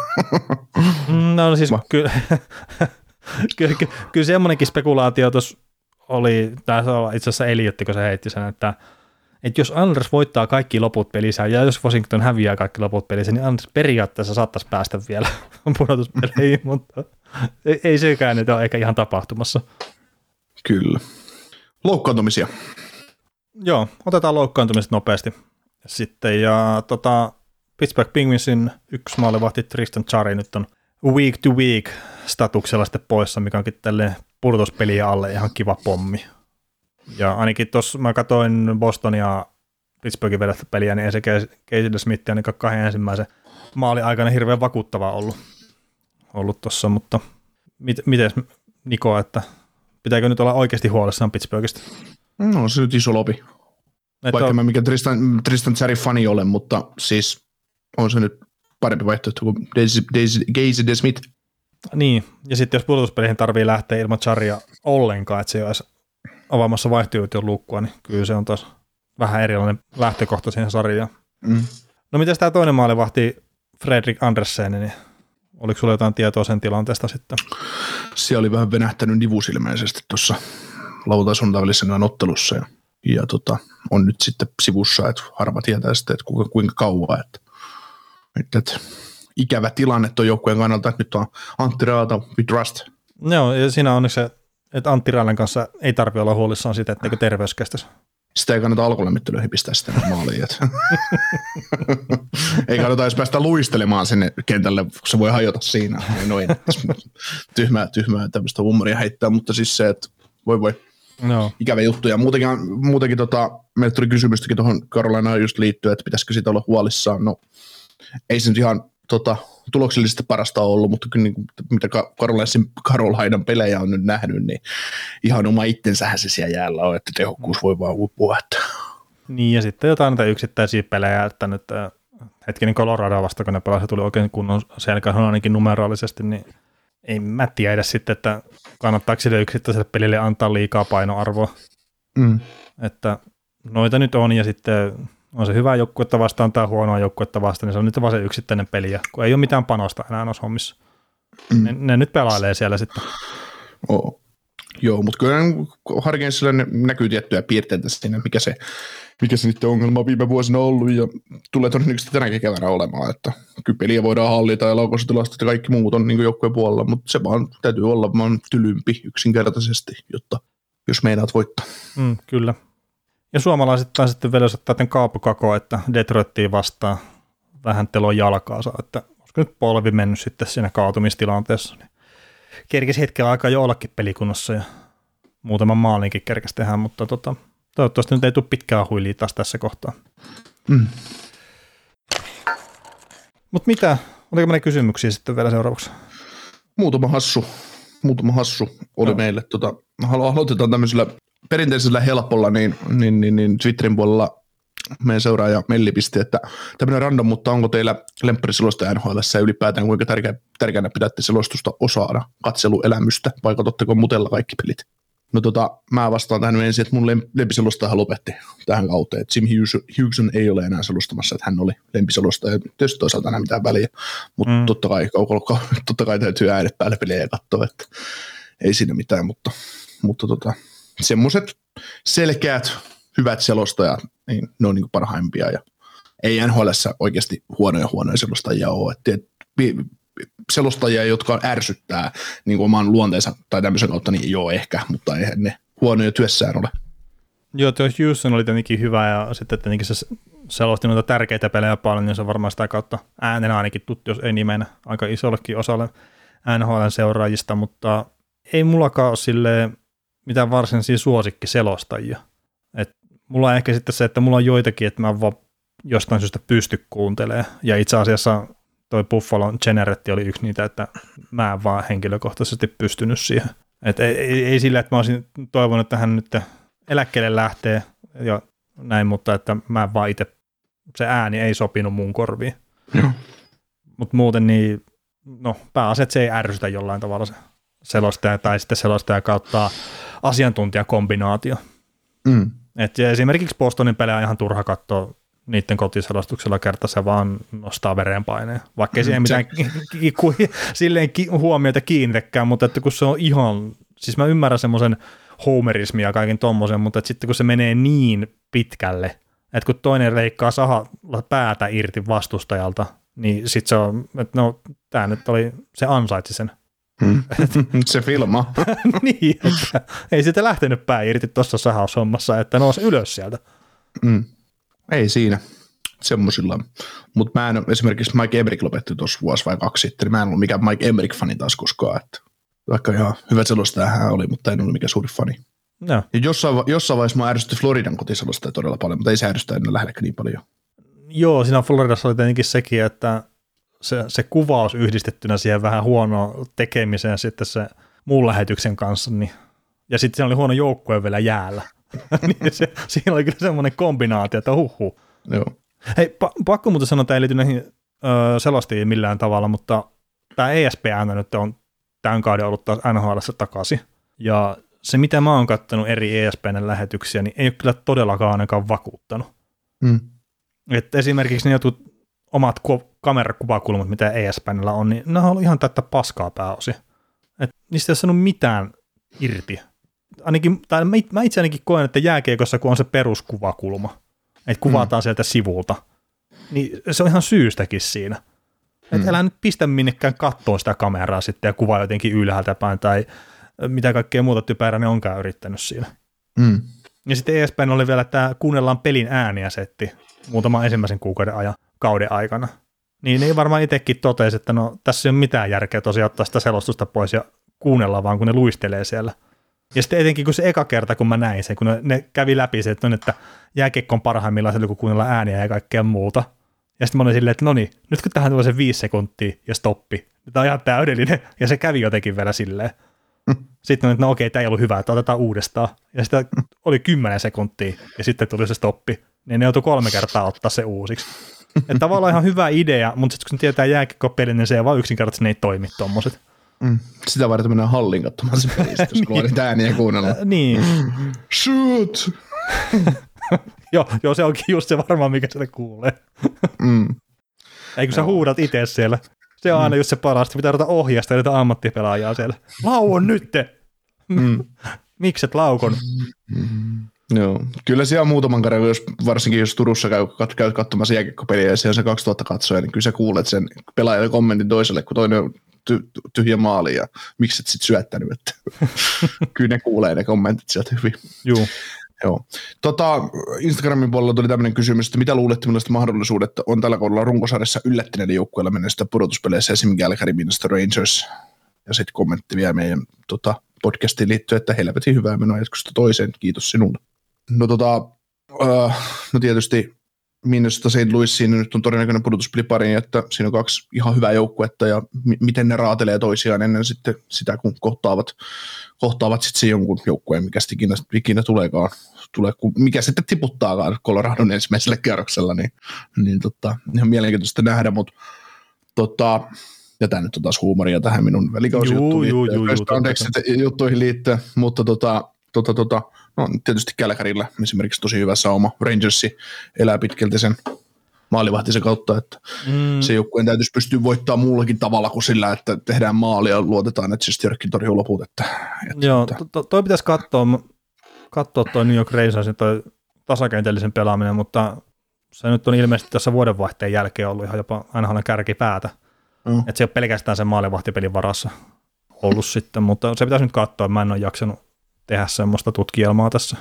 Mm, No siis kyllä ky, ky, kyllä semmoinenkin spekulaatio tuossa oli, taisi olla itse asiassa Eliotti, kun se heitti sen, että, että jos Anders voittaa kaikki loput pelissä ja jos Washington häviää kaikki loput pelissä, niin Anders periaatteessa saattaisi päästä vielä pudotuspeleihin, mutta ei, ei sekään nyt ole ehkä ihan tapahtumassa. Kyllä. Loukkaantumisia. Joo, otetaan loukkaantumiset nopeasti sitten. Ja tota, Pittsburgh Penguinsin yksi maalivahti Tristan Chari nyt on week to week statuksella sitten poissa, mikä onkin tälle pudotuspeliä alle ihan kiva pommi. Ja ainakin tuossa mä katsoin Boston ja Pittsburghin vedettä peliä, niin ei se Casey Smith ainakaan kahden ensimmäisen maali aikana hirveän vakuuttava ollut, ollut tuossa, mutta mit, miten Niko, että pitääkö nyt olla oikeasti huolissaan Pittsburghista? No se nyt iso lopi. Että Vaikka on- mä mikä Tristan, Tristan Cherry fani olen, mutta siis on se nyt parempi vaihtoehto kuin Daisy, Daisy, Daisy De Smith. Niin, ja sitten jos pudotuspeleihin tarvii lähteä ilman Charia ollenkaan, että se ei ole edes avaamassa vaihtoehtojen luukkua, niin kyllä se on taas vähän erilainen lähtökohta siihen sarjaan. Mm. No miten tämä toinen maalivahti, Fredrik Andersen, niin oliko sulla jotain tietoa sen tilanteesta sitten? Se oli vähän venähtänyt nivus ilmeisesti tuossa lauantai välissä ottelussa ja, ja tota, on nyt sitten sivussa, että harva tietää sitten, että kuinka, kuinka kauan. Että, että, että ikävä tilanne tuon joukkueen kannalta, että nyt on Antti Raata, we trust. Joo, ja siinä on onneksi se, että Antti Rälän kanssa ei tarvitse olla huolissaan siitä, etteikö terveys kestäisi. Sitä ei kannata alkolämmittelyihin pistää sitä maaliin. Ei kannata edes päästä luistelemaan sinne kentälle, kun se voi hajota siinä. Noin. tyhmää, tyhmää tämmöistä huumoria heittää, mutta siis se, että voi voi, Joo. ikävä juttu. Ja muutenkin, muutenkin tota, meille tuli kysymystäkin tuohon Carolinaan just liittyen, että pitäisikö siitä olla huolissaan. No, ei se nyt ihan tota, tuloksellisesti parasta ollut, mutta kyllä niin mitä Ka- Carolinsin Carolinan pelejä on nyt nähnyt, niin ihan oma itsensähän se siellä jäällä on, että tehokkuus voi vaan huipua. Että. Niin, ja sitten jotain näitä yksittäisiä pelejä, että nyt äh, hetkinen Colorado vasta, kun ne pelasi, tuli oikein kunnon selkä ainakin numeraalisesti, niin ei mä tiedä sitten, että kannattaako sille yksittäiselle pelille antaa liikaa painoarvoa, Mm. että noita nyt on, ja sitten on se hyvä joukkuetta vastaan tai huonoa joukkuetta vastaan, niin se on nyt vaan se yksittäinen peli, ja kun ei ole mitään panosta enää noissa hommissa. Mm. Ne, ne, nyt pelailee siellä sitten. Oo. Joo, mutta kyllä Harkinsilla näkyy tiettyjä piirteitä siinä, mikä se, mikä se niiden ongelma on viime vuosina ollut ja tulee todennäköisesti tänäkin keväänä olemaan, että kyllä peliä voidaan hallita ja laukausutilastot ja kaikki muut on niin joukkueen puolella, mutta se vaan täytyy olla vaan tylympi yksinkertaisesti, jotta jos meinaat voittaa. Mm, kyllä. Ja suomalaiset taas sitten vielä ottaa tämän kaapukako, että Detroittiin vastaan vähän telon jalkaansa, että olisiko nyt polvi mennyt sitten siinä kaatumistilanteessa. Niin kerkesi hetkellä aikaa jo ollakin pelikunnossa ja muutaman maalinkin kerkesi tehdä, mutta tota, toivottavasti nyt ei tule pitkää huilia taas tässä kohtaa. Mm. Mutta mitä, oliko meillä kysymyksiä sitten vielä seuraavaksi? Muutama hassu, muutama hassu oli Joo. meille. Tota, aloitetaan tämmöisellä perinteisellä helpolla, niin, niin, niin, niin Twitterin puolella meidän seuraaja Melli pisti, että tämmöinen random, mutta onko teillä lemppariselosta NHL ja ylipäätään kuinka tärkeä, tärkeänä pidätte selostusta osana katseluelämystä, vai katsotteko mutella kaikki pelit? No tota, mä vastaan tähän ensin, että mun lem- lempiselostaja lopetti tähän kauteen, että Jim Hughes, Hugheson ei ole enää selostamassa, että hän oli lempiselostaja, tietysti toisaalta enää mitään väliä, mutta Mm. totta, kai, totta kai täytyy äänet päälle pelejä katsoa, että ei siinä mitään, mutta, mutta tota, semmoiset selkeät, hyvät selostajat, niin ne on niin parhaimpia ja ei NHL oikeasti huonoja huonoja selostajia ole. Et, selostajia, jotka ärsyttää niin kuin oman luonteensa tai tämmöisen kautta, niin joo ehkä, mutta eihän ne huonoja työssään ole. Joo, tuo Houston oli tietenkin hyvä ja sitten tietenkin se selosti noita tärkeitä pelejä paljon, niin se on varmaan sitä kautta äänenä ainakin tuttu, jos ei nimenä aika isollekin osalle NHLn seuraajista, mutta ei mullakaan ole silleen mitään varsinaisia suosikkiselostajia. Et mulla on ehkä sitten se, että mulla on joitakin, että mä en vaan jostain syystä pysty kuuntelemaan. Ja itse asiassa toi Buffalo Generetti oli yksi niitä, että mä en vaan henkilökohtaisesti pystynyt siihen. Et ei, ei, ei sillä, että mä olisin toivonut, että hän nyt eläkkeelle lähtee ja näin, mutta että mä en vaan itse, se ääni ei sopinut mun korviin. Mutta muuten niin, no pääasia, että se ei ärsytä jollain tavalla se selostaja tai sitten selostaja kautta asiantuntijakombinaatio. Mm. Et esimerkiksi Bostonin pelejä on ihan turha katsoa niiden kotiselostuksella kerta se vaan nostaa verenpaineen. Vaikka ei siihen mitään ki- ki- silleen ki- huomiota kiinnitäkään, mutta että kun se on ihan, siis mä ymmärrän semmoisen homerismia ja kaiken tommosen, mutta että sitten kun se menee niin pitkälle, että kun toinen leikkaa sahalla päätä irti vastustajalta, niin sitten se on, että no tämä nyt oli, se ansaitsi sen. Mm. se filma. niin, että ei sitä lähtenyt pää irti tuossa sahaushommassa, että nousi ylös sieltä. Mm. Ei siinä semmoisilla. Mutta mä en esimerkiksi Mike Emmerich lopetti tuossa vuosi vai kaksi sitten, niin mä en ollut mikään Mike Emmerich-fani taas koskaan. Että vaikka ihan hyvä selostaja hän oli, mutta en ollut mikään suuri fani. No. Ja jossain, jossain vaiheessa mä ärsytti Floridan kotiselostaja todella paljon, mutta ei se ärsytä enää lähdekään niin paljon. Joo, siinä Floridassa oli tietenkin sekin, että se, se kuvaus yhdistettynä siihen vähän huonoon tekemiseen sitten se muun lähetyksen kanssa, niin, ja sitten siinä oli huono joukkue vielä jäällä. niin se, siinä oli kyllä semmoinen kombinaatio, että huhu. Joo. Hei, pa- pakko muuten sanoa, että ei liity näihin öö, selostiin millään tavalla, mutta tämä ESPN nyt on tämän kauden ollut taas NHL takaisin. Ja se, mitä mä oon kattanut eri ESPN-lähetyksiä, niin ei ole kyllä todellakaan ainakaan vakuuttanut. Mm. Et esimerkiksi ne jotkut omat ku- kamerakuvakulmat, mitä ESPNllä on, niin ne on ollut ihan täyttä paskaa pääosin. Et niistä ei ole saanut mitään irti. Ainakin, tai mä itse ainakin koen, että jääkiekossa, kun on se peruskuvakulma, että kuvataan mm. sieltä sivulta, niin se on ihan syystäkin siinä. Että mm. älä nyt pistä minnekään kattoon sitä kameraa sitten ja kuvaa jotenkin ylhäältä päin tai mitä kaikkea muuta typerää ne onkaan yrittänyt siinä. Mm. Ja sitten ESPN oli vielä tämä kuunnellaan pelin ääniä setti muutaman ensimmäisen kuukauden ajan kauden aikana. Niin ne varmaan itsekin totesi, että no tässä ei ole mitään järkeä tosiaan ottaa sitä selostusta pois ja kuunnella vaan, kun ne luistelee siellä. Ja sitten etenkin kun se eka kerta, kun mä näin sen, kun ne, ne kävi läpi se, että, on, että jääkiekko on parhaimmillaan se, kun kuunnellaan ääniä ja kaikkea muuta. Ja sitten mä olin silleen, että no niin, nyt kun tähän tulee se viisi sekuntia ja stoppi, niin tämä on ihan täydellinen. Ja se kävi jotenkin vielä silleen. Sitten on, että no okei, tämä ei ollut hyvä, että otetaan uudestaan. Ja sitten oli kymmenen sekuntia ja sitten tuli se stoppi. Niin ne joutui kolme kertaa ottaa se uusiksi. Että tavallaan ihan hyvä idea, mutta sitten kun tietää jääkiekko-pelin, niin se ei vaan yksinkertaisesti ne ei toimi tommoset. Mm. Sitä varten mennään hallin katsomaan se pelistä, jos niitä ääniä kuunnella. Äh, niin. Shoot! joo, joo, se onkin just se varmaan, mikä sitä kuulee. Mm. Ei kun sä huudat itse siellä. Se on aina just se parasta. Pitää ruveta ohjasta niitä ammattipelaajaa siellä. Lauon nytte! Mm. Mikset laukon? Joo, kyllä siellä on muutaman kerran, jos, varsinkin jos Turussa käy, käyt katsomassa jääkiekkopeliä ja siellä on se 2000 katsoja, niin kyllä sä kuulet sen pelaajan kommentin toiselle, kun toinen on ty, tyhjä maali ja miksi et sit syöttänyt, että kyllä ne kuulee ne kommentit sieltä hyvin. Juu. Joo. Tota, Instagramin puolella tuli tämmöinen kysymys, että mitä luulette, millaista mahdollisuudet on tällä kaudella runkosarjassa yllättäneiden joukkueilla mennessä pudotuspeleissä, esimerkiksi Calgary, Minnesota Rangers. Ja sitten kommentti vielä meidän tota, podcastiin liittyen, että helvetin hyvää menoa jatkosta toiseen, kiitos sinulle. No tota, äh, no tietysti Minnesota St. Louis siinä nyt on todennäköinen pudotuspelipari, että siinä on kaksi ihan hyvää joukkuetta ja m- miten ne raatelee toisiaan ennen sitten sitä, kun kohtaavat, kohtaavat sitten se jonkun joukkueen, mikä sitten ikinä, ikinä tuleekaan, tulee, kun mikä sitten tiputtaakaan Coloradon ensimmäisellä kierroksella, niin, niin tota, ihan mielenkiintoista nähdä, mutta tota, ja tämä nyt on taas huumoria tähän minun juu, liittyen, juu, juu, juttuihin liittyen, mutta tota, tota, tota, no tietysti Kälkärillä esimerkiksi tosi hyvä sauma. Rangersi elää pitkälti sen maalivahtisen kautta, että mm. se joukkueen täytyisi pystyä voittaa muullakin tavalla kuin sillä, että tehdään maalia ja luotetaan, että siis Jörkkin torjuu loput. Että, että, Joo, että, to, to, toi pitäisi katsoa, katsoa toi New York Rangersin toi tasakentällisen pelaaminen, mutta se nyt on ilmeisesti tässä vuodenvaihteen jälkeen ollut ihan jopa aina kärkipäätä. Mm. Että se ei ole pelkästään sen maalivahtipelin varassa ollut sitten, mutta se pitäisi nyt katsoa, mä en ole jaksanut tehdä semmoista tutkielmaa tässä.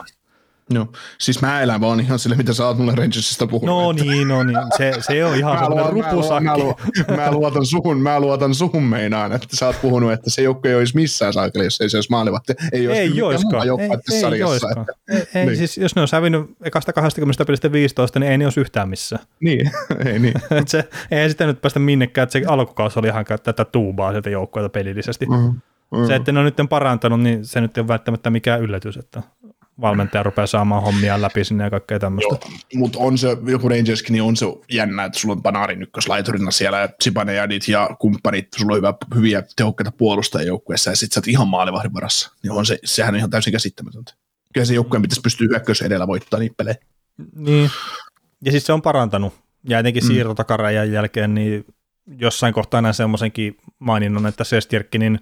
Joo. Siis mä elän vaan ihan sille, mitä sä oot mulle Rangersista puhunut. No että- niin, no niin, se, se on ihan Mä luotan, mä, luotan, mä, rupusakki. luotan, mä, luotan suhun, mä luotan suhun meinaan, että sä oot puhunut, että se joukko ei olisi missään saakeli, jos ei se olisi maalivahti. Ei, olisi Ei joiskaan, ei, tässä ei sarjassa. joiskaan. Että, Ei, Niin. siis jos ne olisi hävinnyt ekasta 20 pelistä 15, niin ei ne olisi yhtään missään. niin, ei niin. Se, ei sitä nyt päästä minnekään, että se alkukausi oli ihan tätä tuubaa sieltä joukkoilta pelillisesti. Mm. Se, että ne on nyt parantanut, niin se nyt ei ole välttämättä mikään yllätys, että valmentaja rupeaa saamaan hommia läpi sinne ja kaikkea tämmöistä. Mutta on se, joku Rangerskin, niin on se jännä, että sulla on Panarin ykköslaiturina siellä ja Zibanejadit ja kumppanit, sulla on hyvä, hyviä tehokkaita puolustajia joukkueessa ja sit sä oot ihan maalivahdin varassa. Niin on se, sehän on ihan täysin käsittämätöntä. Kyllä se joukkueen pitäisi pystyä hyökkäys edellä voittaa niitä pelejä. Niin, ja siis se on parantanut. Ja etenkin mm. siirtotakaräjän jälkeen, niin jossain kohtaa näin semmoisenkin maininnon, että Sestjerkkinin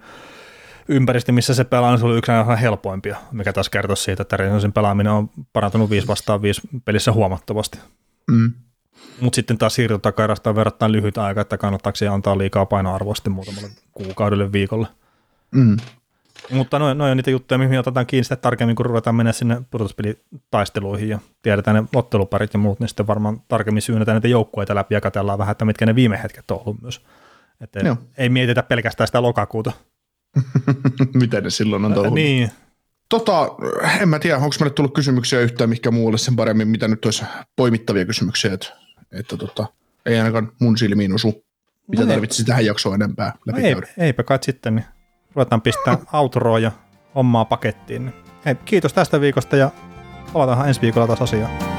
ympäristö, missä se pelaa, niin se oli yksi aina helpoimpia, mikä taas kertoo siitä, että Reinosen pelaaminen on parantunut 5 vastaan 5 pelissä huomattavasti. Mm. Mutta sitten taas siirtotakairasta on verrattain lyhyt aika, että kannattaako se antaa liikaa painoarvoa sitten muutamalle kuukaudelle viikolle. Mm. Mutta noin noi on niitä juttuja, mihin otetaan kiinni sitten tarkemmin, kun ruvetaan mennä sinne pudotuspelitaisteluihin ja tiedetään ne otteluparit ja muut, niin sitten varmaan tarkemmin syynnetään näitä joukkueita läpi ja katsellaan vähän, että mitkä ne viime hetket on ollut myös. Että ei mietitä pelkästään sitä lokakuuta. Miten ne silloin on tullut? Niin. Tota, en mä tiedä, onko meille tullut kysymyksiä yhtään mikä muulle sen paremmin, mitä nyt olisi poimittavia kysymyksiä, että, että tota, ei ainakaan mun silmiin osu, mitä no tarvitsisi tähän jaksoon enempää läpi no ei, Eipä kai sitten, niin ruvetaan pistää outroa ja hommaa pakettiin. Niin. Hei, kiitos tästä viikosta ja palataan ensi viikolla taas asiaan.